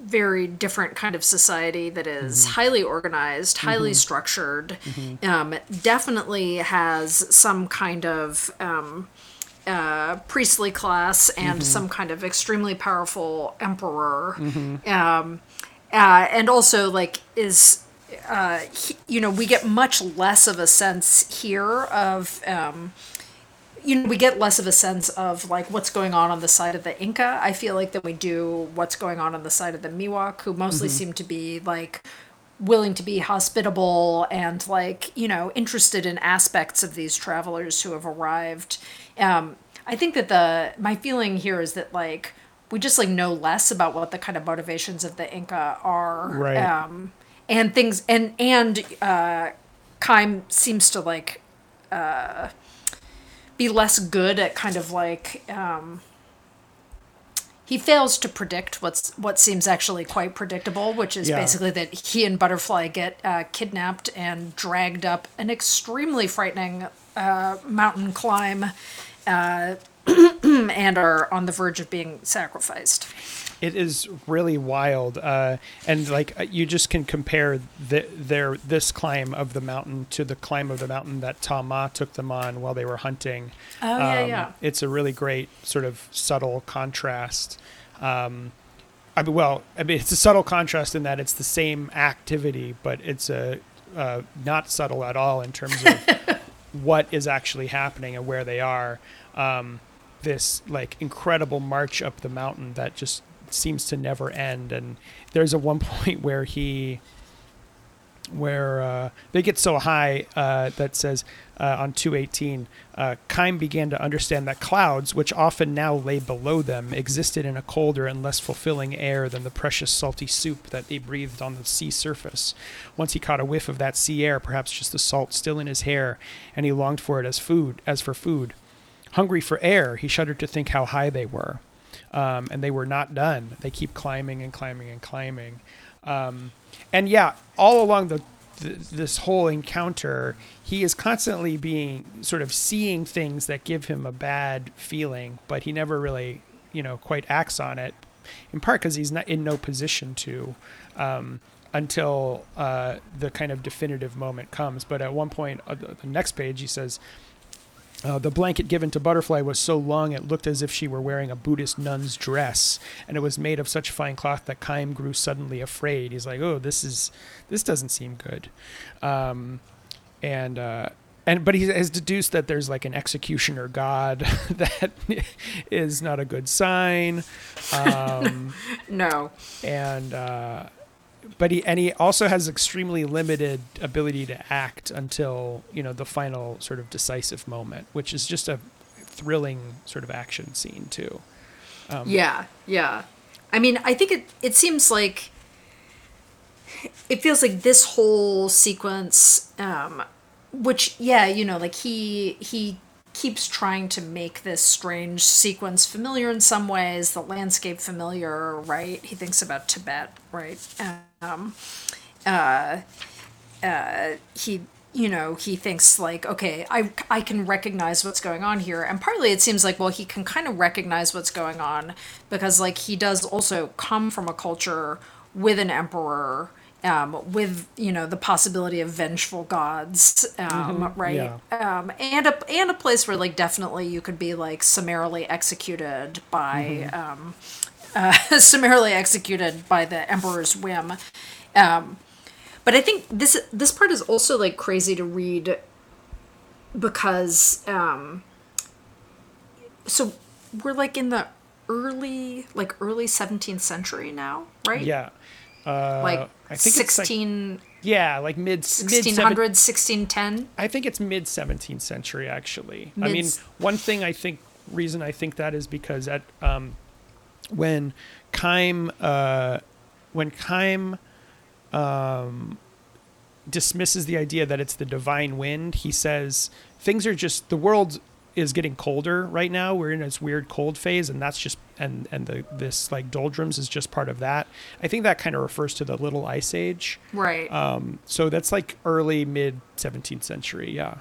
very different kind of society that is highly organized, highly structured, um, definitely has some kind of um, uh, priestly class and some kind of extremely powerful emperor, um, uh, and also like is uh, he- you know we get much less of a sense here of um, you know we get less of a sense of like what's going on on the side of the Inca. I feel like than we do what's going on on the side of the Miwok, who mostly seem to be like willing to be hospitable and like you know interested in aspects of these travelers who have arrived um, i think that the my feeling here is that like we just like know less about what the kind of motivations of the inca are Right. um, and things and and uh Kheim seems to like uh be less good at kind of like um he fails to predict what's what seems actually quite predictable, which is Yeah. basically that he and Butterfly get uh, kidnapped and dragged up an extremely frightening uh, mountain climb, uh, and are on the verge of being sacrificed. It is really wild, uh, and like uh, you just can compare the, their this climb of the mountain to the climb of the mountain that Tama took them on while they were hunting. Oh yeah, Um, yeah. It's a really great sort of subtle contrast. Um, I mean, well, I mean, it's a subtle contrast in that it's the same activity, but it's a uh, not subtle at all in terms of what is actually happening and where they are. Um, this like incredible march up the mountain that just seems to never end. And there's a one point where he where uh, they get so high uh, that says uh, on 218, uh, Kheim began to understand that clouds, which often now lay below them, existed in a colder and less fulfilling air than the precious salty soup that they breathed on the sea surface. Once he caught a whiff of that sea air, perhaps just the salt still in his hair, and he longed for it as food, as for food. Hungry for air, he shuddered to think how high they were. Um, and they were not done. They keep climbing and climbing and climbing. Um, and yeah, all along the, th this whole encounter, he is constantly being sort of seeing things that give him a bad feeling, but he never really, you know, quite acts on it. In part because he's not in no position to, um, until uh, the kind of definitive moment comes. But at one point, uh, the the next page, he says. Uh, the blanket given to Butterfly was so long it looked as if she were wearing a Buddhist nun's dress, and it was made of such fine cloth that Kheim grew suddenly afraid. He's like, "Oh, this is this doesn't seem good," um, and uh, and but he has deduced that there's like an executioner god that is not a good sign, um, No. and uh, but he and he also has extremely limited ability to act until you know the final sort of decisive moment, which is just a thrilling sort of action scene too. Um, Yeah, yeah. I mean, I think it it seems like it feels like this whole sequence um which yeah, you know, like he he keeps trying to make this strange sequence familiar in some ways, the landscape familiar, right? He thinks about Tibet, right? Um uh uh he you know he thinks like okay i i can recognize what's going on here. And partly it seems like well he can kind of recognize what's going on because like he does also come from a culture with an emperor um, with you know the possibility of vengeful gods um, right? Um, and a and a place where like definitely you could be like summarily executed by um, uh, summarily executed by the emperor's whim um, but I think this this part is also like crazy to read because um so we're like in the early like early 17th century now, right? Yeah. Uh, Like I think it's like 16 yeah, like mid mid 1610. I think it's mid 17th century actually. I mean, one thing I think reason I think that is because at um, when Kheim uh, when Kheim um, dismisses the idea that it's the divine wind, he says things are just the world is getting colder right now. We're in this weird cold phase, and that's just and and the this like doldrums is just part of that. I think that kind of refers to the Little Ice Age. Right. Um, so that's like early mid 17th century. Yeah.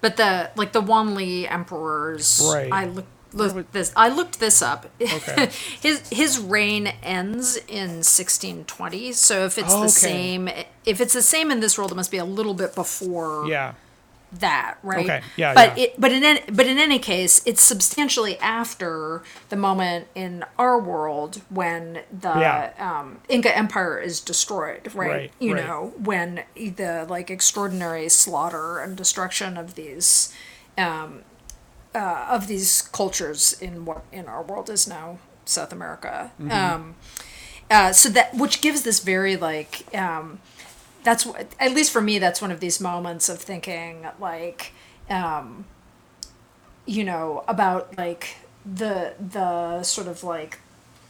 But the like the Wanli emperors. Right. I looked looked this. I looked this up. Okay. his his reign ends in 1620. So if it's the same, if it's the same in this world, it must be a little bit before Yeah. that, right? Okay, yeah, But yeah. it but in any, but in any case, it's substantially after the moment in our world when the Yeah. um, Inca Empire is destroyed, right? Right, you right. know, when the like extraordinary slaughter and destruction of these um, uh, of these cultures in what in our world is now South America. Mm-hmm. Um, uh, so that which gives this very like um, that's what at least for me that's one of these moments of thinking like um, you know about like the the sort of like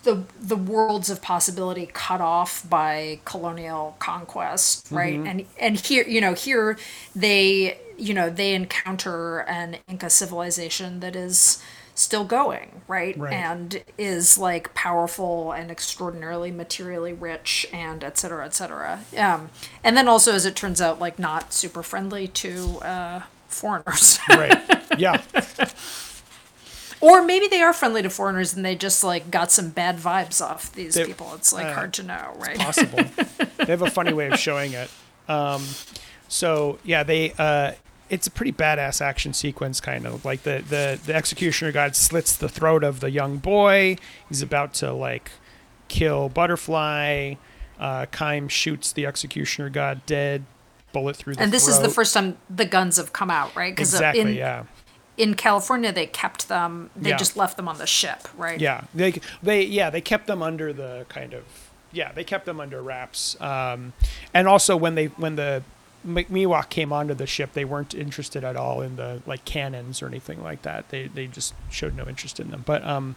the the worlds of possibility cut off by colonial conquest right and and here you know here they you know they encounter an inca civilization that is still going right, Right. and is like powerful and extraordinarily materially rich and et cetera et cetera um, and then also as it turns out like not super friendly to uh, foreigners Right. Yeah. Or maybe they are friendly to foreigners and they just like got some bad vibes off these They- people. It's like uh, hard to know, right? possible. they have a funny way of showing it. Um, so yeah, they uh, it's a pretty badass action sequence, kind of like the the the executioner god slits the throat of the young boy. He's about to like kill Butterfly. Uh, Kheim shoots the executioner god dead. Bullet through the And this is the first time the guns have come out, right? Because exactly in yeah in California they kept them. They Yeah. just left them on the ship, right? Yeah, they they yeah they kept them under the kind of yeah they kept them under wraps. Um, and also when they when the Miwok came onto the ship, they weren't interested at all in the like cannons or anything like that. They they just showed no interest in them. But um,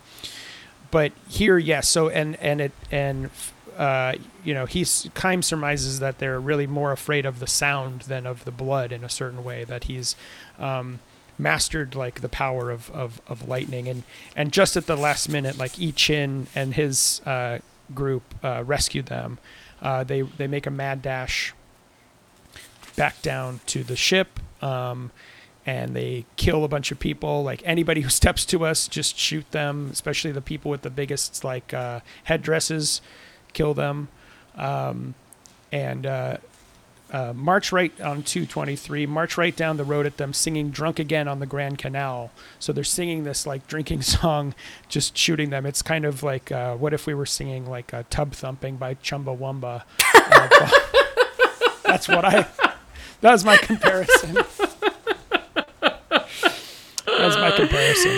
but here yes. so and and it and uh, you know he's Kheim surmises that they're really more afraid of the sound than of the blood in a certain way. That he's um, mastered like the power of, of, of lightning. And and just at the last minute like I Chin and his uh, group uh, rescued them. Uh, they they make a mad dash back down to the ship um, and they kill a bunch of people. Like anybody who steps to us just shoot them especially the people with the biggest like uh, headdresses kill them. Um, and uh, march right on 223 march right down the road at them singing drunk again on the grand canal so they're singing this like drinking song just shooting them it's kind of like uh, what if we were singing like uh, tub thumping by chumbawamba uh, that's what i that was my comparison That's my comparison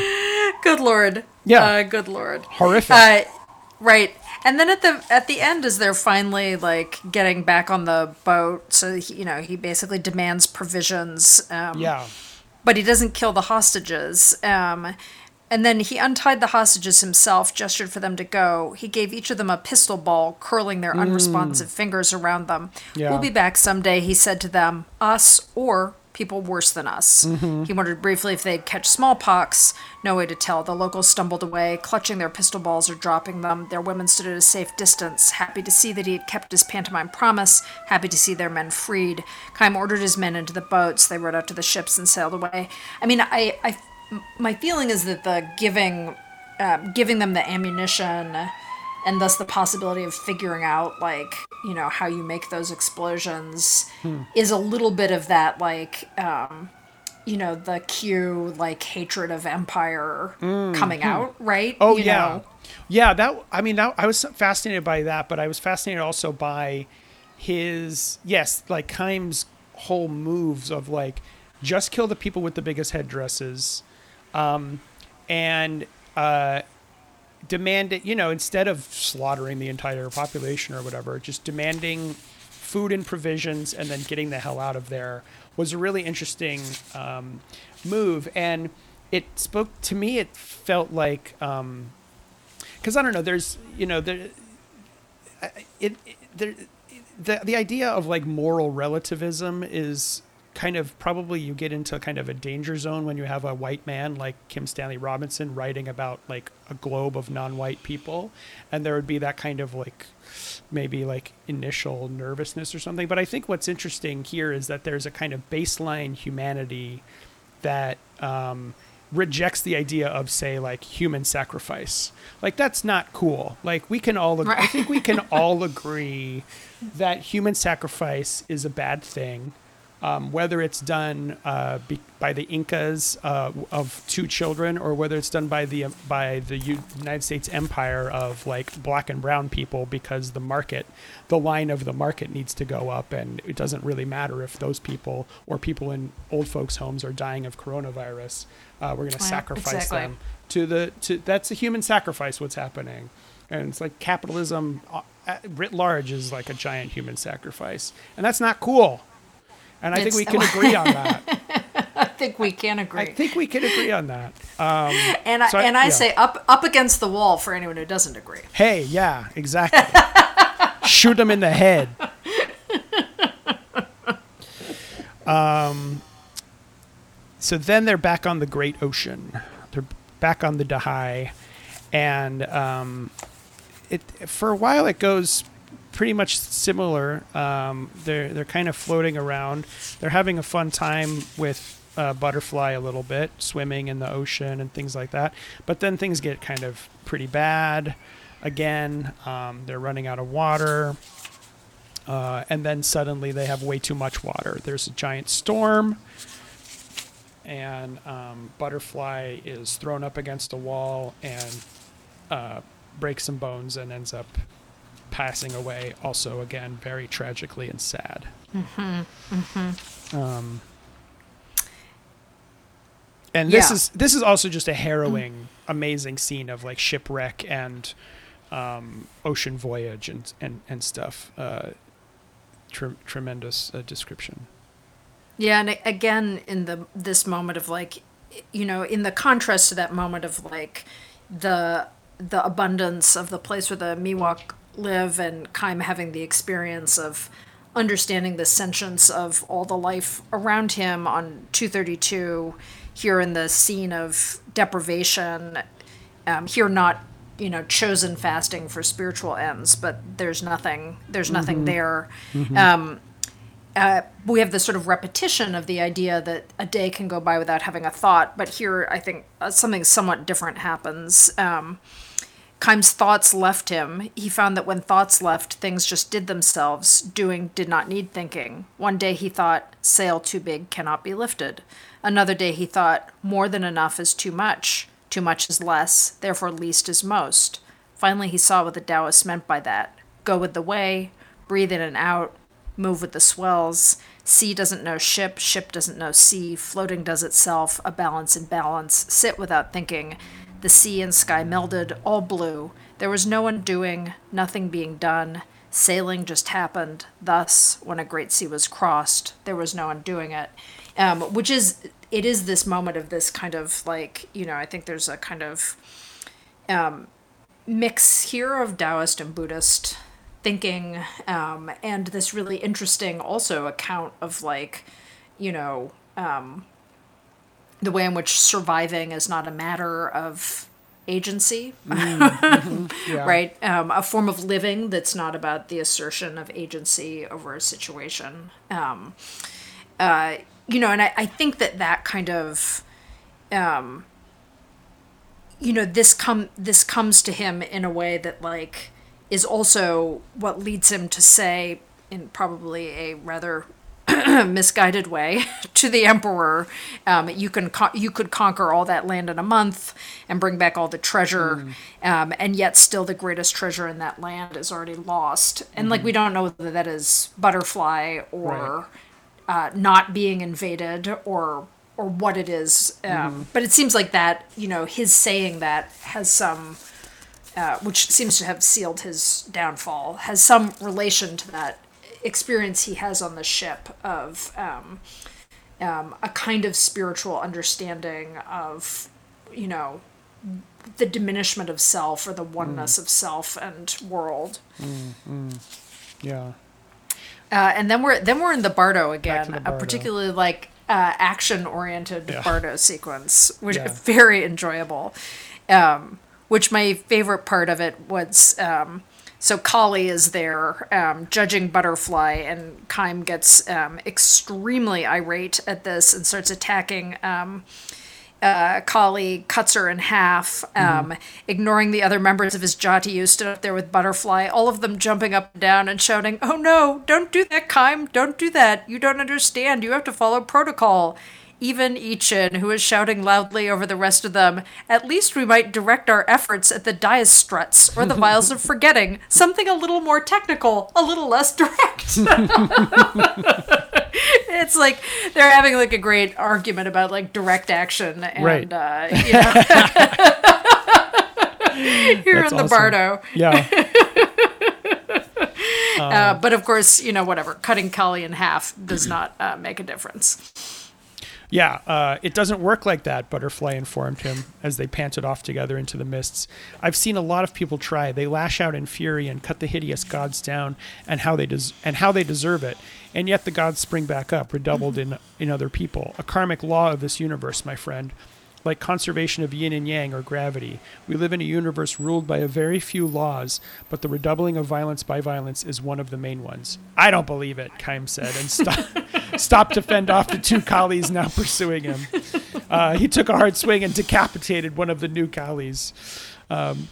Good lord. Yeah. Uh, good lord. horrific Uh, right. And then at the at the end, as they're finally like getting back on the boat, so he, you know he basically demands provisions. Um, yeah but he doesn't kill the hostages. Um, and then he untied the hostages himself, gestured for them to go. He gave each of them a pistol ball, curling their unresponsive fingers around them. Yeah. We'll be back someday, he said to them, us or people worse than us. He wondered briefly if they'd catch smallpox. No way to tell. The locals stumbled away, clutching their pistol balls or dropping them. Their women stood at a safe distance, happy to see that he had kept his pantomime promise, happy to see their men freed. Kheim ordered his men into the boats. They rowed out to the ships and sailed away. I mean, I, I my feeling is that the giving, um, giving them the ammunition and thus the possibility of figuring out like you know how you make those explosions is a little bit of that like um you know the Kyu like hatred of empire coming out right Oh You yeah, know? yeah. That I mean, that I was fascinated by that, but I was fascinated also by his yes, like Kheim's whole moves of like just kill the people with the biggest headdresses, um, and uh, demand it. You know, instead of slaughtering the entire population or whatever, just demanding food and provisions and then getting the hell out of there was a really interesting um, move and it spoke to me it felt like um, because I don't know. There's you know there it, it there the the idea of like moral relativism is kind of probably you get into kind of a danger zone when you have a white man like Kim Stanley Robinson writing about like a globe of non-white people. And there would be that kind of like maybe like initial nervousness or something. But I think what's interesting here is that there's a kind of baseline humanity that um, rejects the idea of say like human sacrifice. Like that's not cool. Like we can all right. i think we can all agree that human sacrifice is a bad thing um, whether it's done uh, be, by the Incas uh, of two children, or whether it's done by the by the United States Empire of like black and brown people, because the market, the line of the market needs to go up, and it doesn't really matter if those people or people in old folks' homes are dying of coronavirus. Uh, we're going to sacrifice exactly. them to the to that's a human sacrifice. What's happening, and it's like capitalism uh, writ large is like a giant human sacrifice, and that's not cool. And I it's, think we can agree on that. I think we can agree. I think we can agree on that. Um, and I, so and I, I yeah. say up up against the wall for anyone who doesn't agree. Hey, yeah, exactly. Shoot them in the head. Um, so then they're back on the Great Ocean. They're back on the Dahai, and um, it for a while it goes pretty much similar. Um, they're they're kind of floating around. They're having a fun time with uh, butterfly a little bit, swimming in the ocean and things like that. But then things get kind of pretty bad. Again, um, they're running out of water. Uh, and then suddenly they have way too much water. There's a giant storm, and um, Butterfly is thrown up against a wall and uh, breaks some bones and ends up passing away also again very tragically and sad mm-hmm. Mm-hmm. Um, and this yeah. is this is also just a harrowing mm. amazing scene of like shipwreck and um, ocean voyage and and, and stuff uh, tre- tremendous uh, description yeah and again in the this moment of like you know in the contrast to that moment of like the the abundance of the place where the Miwok live and Kheim having the experience of understanding the sentience of all the life around him on 232 here in the scene of deprivation um, here not you know chosen fasting for spiritual ends but there's nothing there's nothing mm-hmm. there mm-hmm. Um, uh, we have this sort of repetition of the idea that a day can go by without having a thought but here i think uh, something somewhat different happens um, Kheim's thoughts left him. He found that when thoughts left, things just did themselves. Doing did not need thinking. One day he thought, sail too big cannot be lifted. Another day he thought, more than enough is too much. Too much is less, therefore least is most. Finally he saw what the Taoists meant by that. Go with the way, breathe in and out, move with the swells. Sea doesn't know ship, ship doesn't know sea, floating does itself, a balance in balance, sit without thinking the sea and sky melded, all blue. There was no one doing, nothing being done. Sailing just happened. Thus, when a great sea was crossed, there was no one doing it. Um, which is, it is this moment of this kind of like, you know, I think there's a kind of um, mix here of Taoist and Buddhist thinking, um, and this really interesting also account of like, you know, um, the way in which surviving is not a matter of agency, mm-hmm. yeah. right? Um, a form of living that's not about the assertion of agency over a situation. Um, uh, you know, and I, I, think that that kind of, um, you know, this come this comes to him in a way that like is also what leads him to say in probably a rather misguided way to the emperor. Um, you can co- you could conquer all that land in a month and bring back all the treasure, um, and yet still the greatest treasure in that land is already lost. And like we don't know whether that is butterfly or uh, not being invaded or or what it is. Um, But it seems like that you know his saying that has some. Uh, which seems to have sealed his downfall, has some relation to that experience he has on the ship of um, um, a kind of spiritual understanding of, you know, the diminishment of self or the oneness of self and world. Yeah. Uh, and then we're then we're in the Bardo again, the a particularly like uh, action oriented Yeah. Bardo sequence, which Yeah. is very enjoyable. Um, which my favorite part of it was um, so Kali is there um, judging Butterfly, and Kheim gets um, extremely irate at this and starts attacking. Um, uh, Kali cuts her in half, um, ignoring the other members of his jati who stood up there with Butterfly, all of them jumping up and down and shouting, Oh no, don't do that, Kheim, don't do that. You don't understand. You have to follow protocol. Even Ichin, who is shouting loudly over the rest of them, At least we might direct our efforts at the dias struts or the vials of forgetting, something a little more technical, a little less direct. it's like they're having like a great argument about like direct action and Right. uh, you know. here That's in the awesome. Bardo. Yeah. Uh, but of course, you know, whatever. Cutting Kali in half does not uh, make a difference. Yeah, uh, it doesn't work like that, Butterfly informed him as they panted off together into the mists. I've seen a lot of people try. They lash out in fury and cut the hideous gods down and how they des- and how they deserve it. And yet the gods spring back up, redoubled in in other people. A karmic law of this universe, my friend. Like conservation of yin and yang or gravity. We live in a universe ruled by a very few laws, but the redoubling of violence by violence is one of the main ones. I don't believe it, Kheim said, and stopped, stopped to fend off the two Kalis now pursuing him. Uh, he took a hard swing and decapitated one of the new Kalis. Um,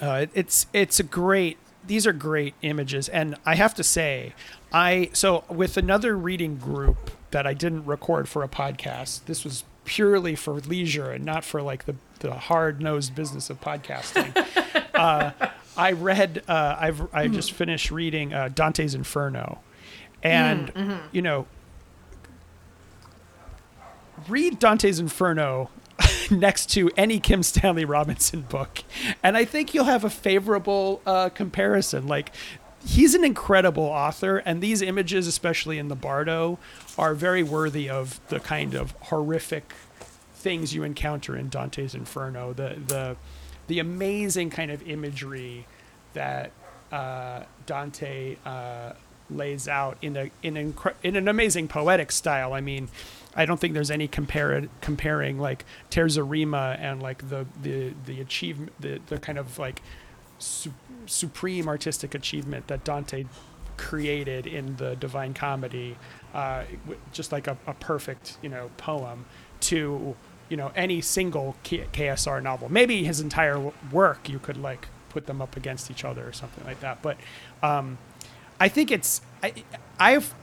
uh, it's it's a great. These are great images, and I have to say, I so with another reading group that I didn't record for a podcast. This was purely for leisure and not for like the the hard nosed business of podcasting. uh, I read. Uh, I've I just finished reading uh, Dante's Inferno, and you know, read Dante's Inferno next to any Kim Stanley Robinson book, and I think you'll have a favorable uh, comparison. Like, he's an incredible author, and these images, especially in the Bardo, are very worthy of the kind of horrific things you encounter in Dante's Inferno. The the the amazing kind of imagery that uh, Dante uh, lays out in a in an incre- in an amazing poetic style. I mean, I don't think there's any compar- comparing like terza rima and like the the the achievement the the kind of like supreme artistic achievement that Dante created in the Divine Comedy, uh, just like a, a perfect you know poem to you know any single K- KSR novel. Maybe his entire work you could like put them up against each other or something like that. But um, I think it's I, I've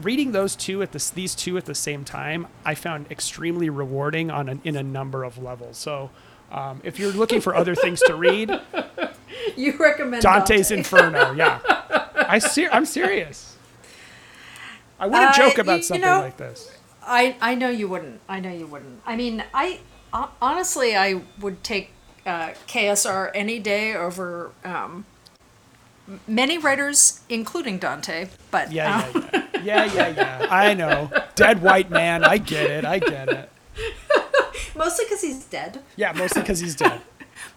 reading those two at this these two at the same time. I found extremely rewarding on an, in a number of levels. So. Um, if you're looking for other things to read, You recommend Dante's Dante. Inferno. Yeah, I ser- I'm serious. I wouldn't Uh, joke about you something know- like this. I I know you wouldn't. I know you wouldn't. I mean, I honestly I would take uh, KSR any day over um, many writers, including Dante. But Yeah, uh, yeah, yeah, yeah, yeah, yeah. I know. Dead white man. I get it. I get it. mostly because he's dead. Yeah, mostly because he's dead.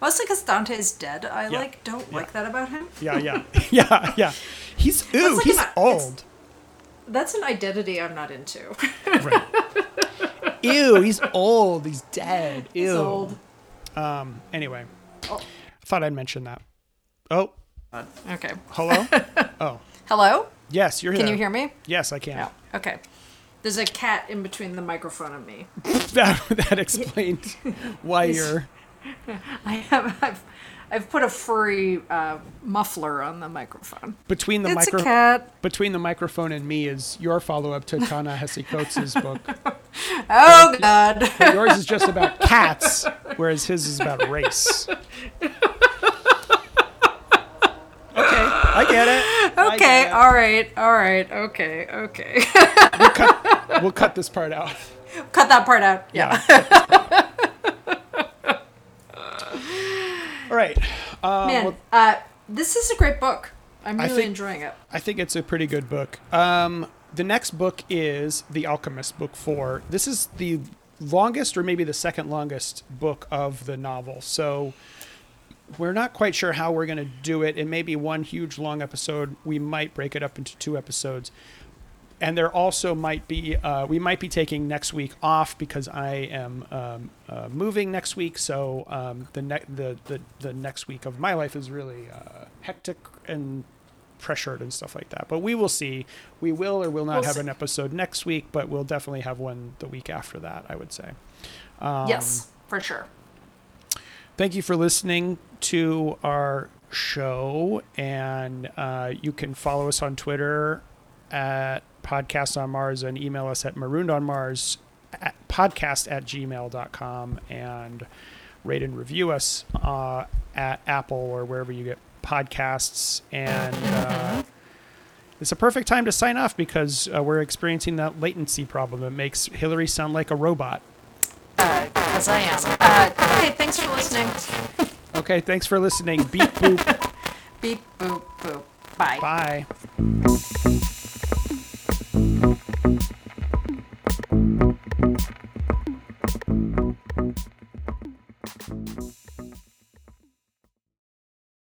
Mostly because Dante's dead. I Yeah. like don't Yeah. like that about him. Yeah, yeah, yeah, yeah. He's ooh, like he's an- it's- old. That's an identity I'm not into. Right. Ew, he's old. He's dead. Ew. He's old. Um, anyway, Oh. I thought I'd mention that. Oh, Okay. hello. oh, Hello. yes, you're here. Can you hear me? Yes, I can. Okay. There's a cat in between the microphone and me. That that explains why you're. I have I've, I've put a furry uh, muffler on the microphone. Between the It's micro between the microphone and me is your follow up to Ta-Nehisi Coates' book. Oh God. Yours is just about cats, whereas his is about race. Okay, I get it. Okay. get it. All right. All right. Okay. Okay. We'll cut this part out. Cut that part out. Yeah. All right. Uh, Man, well, uh, this is a great book. I'm really think- enjoying it. I think it's a pretty good book. Um, the next book is The Alchemist, Book Four. This is the longest, or maybe the second longest book of the novel. So we're not quite sure how we're going to do it. It may be one huge long episode. We might break it up into two episodes. And there also might be, uh, we might be taking next week off because I am um, uh, moving next week. So um, the, ne- the, the, the next week of my life is really uh, hectic and pressured and stuff like that. But we will see. We will or will not We'll have see. an episode next week, but we'll definitely have one the week after that, I would say. Um, yes, for sure. Thank you for listening to our show. And uh, you can follow us on Twitter at Podcast on Mars and email us at marooned on Mars at podcast at gmail.com and rate and review us uh, at Apple or wherever you get podcasts. And uh, it's a perfect time to sign off because uh, we're experiencing that latency problem. It makes Hillary sound like a robot. As I am. Uh, okay, thanks for listening. Okay, thanks for listening. Beep boop. Beep, boop, boop. Bye. Bye. Thank you.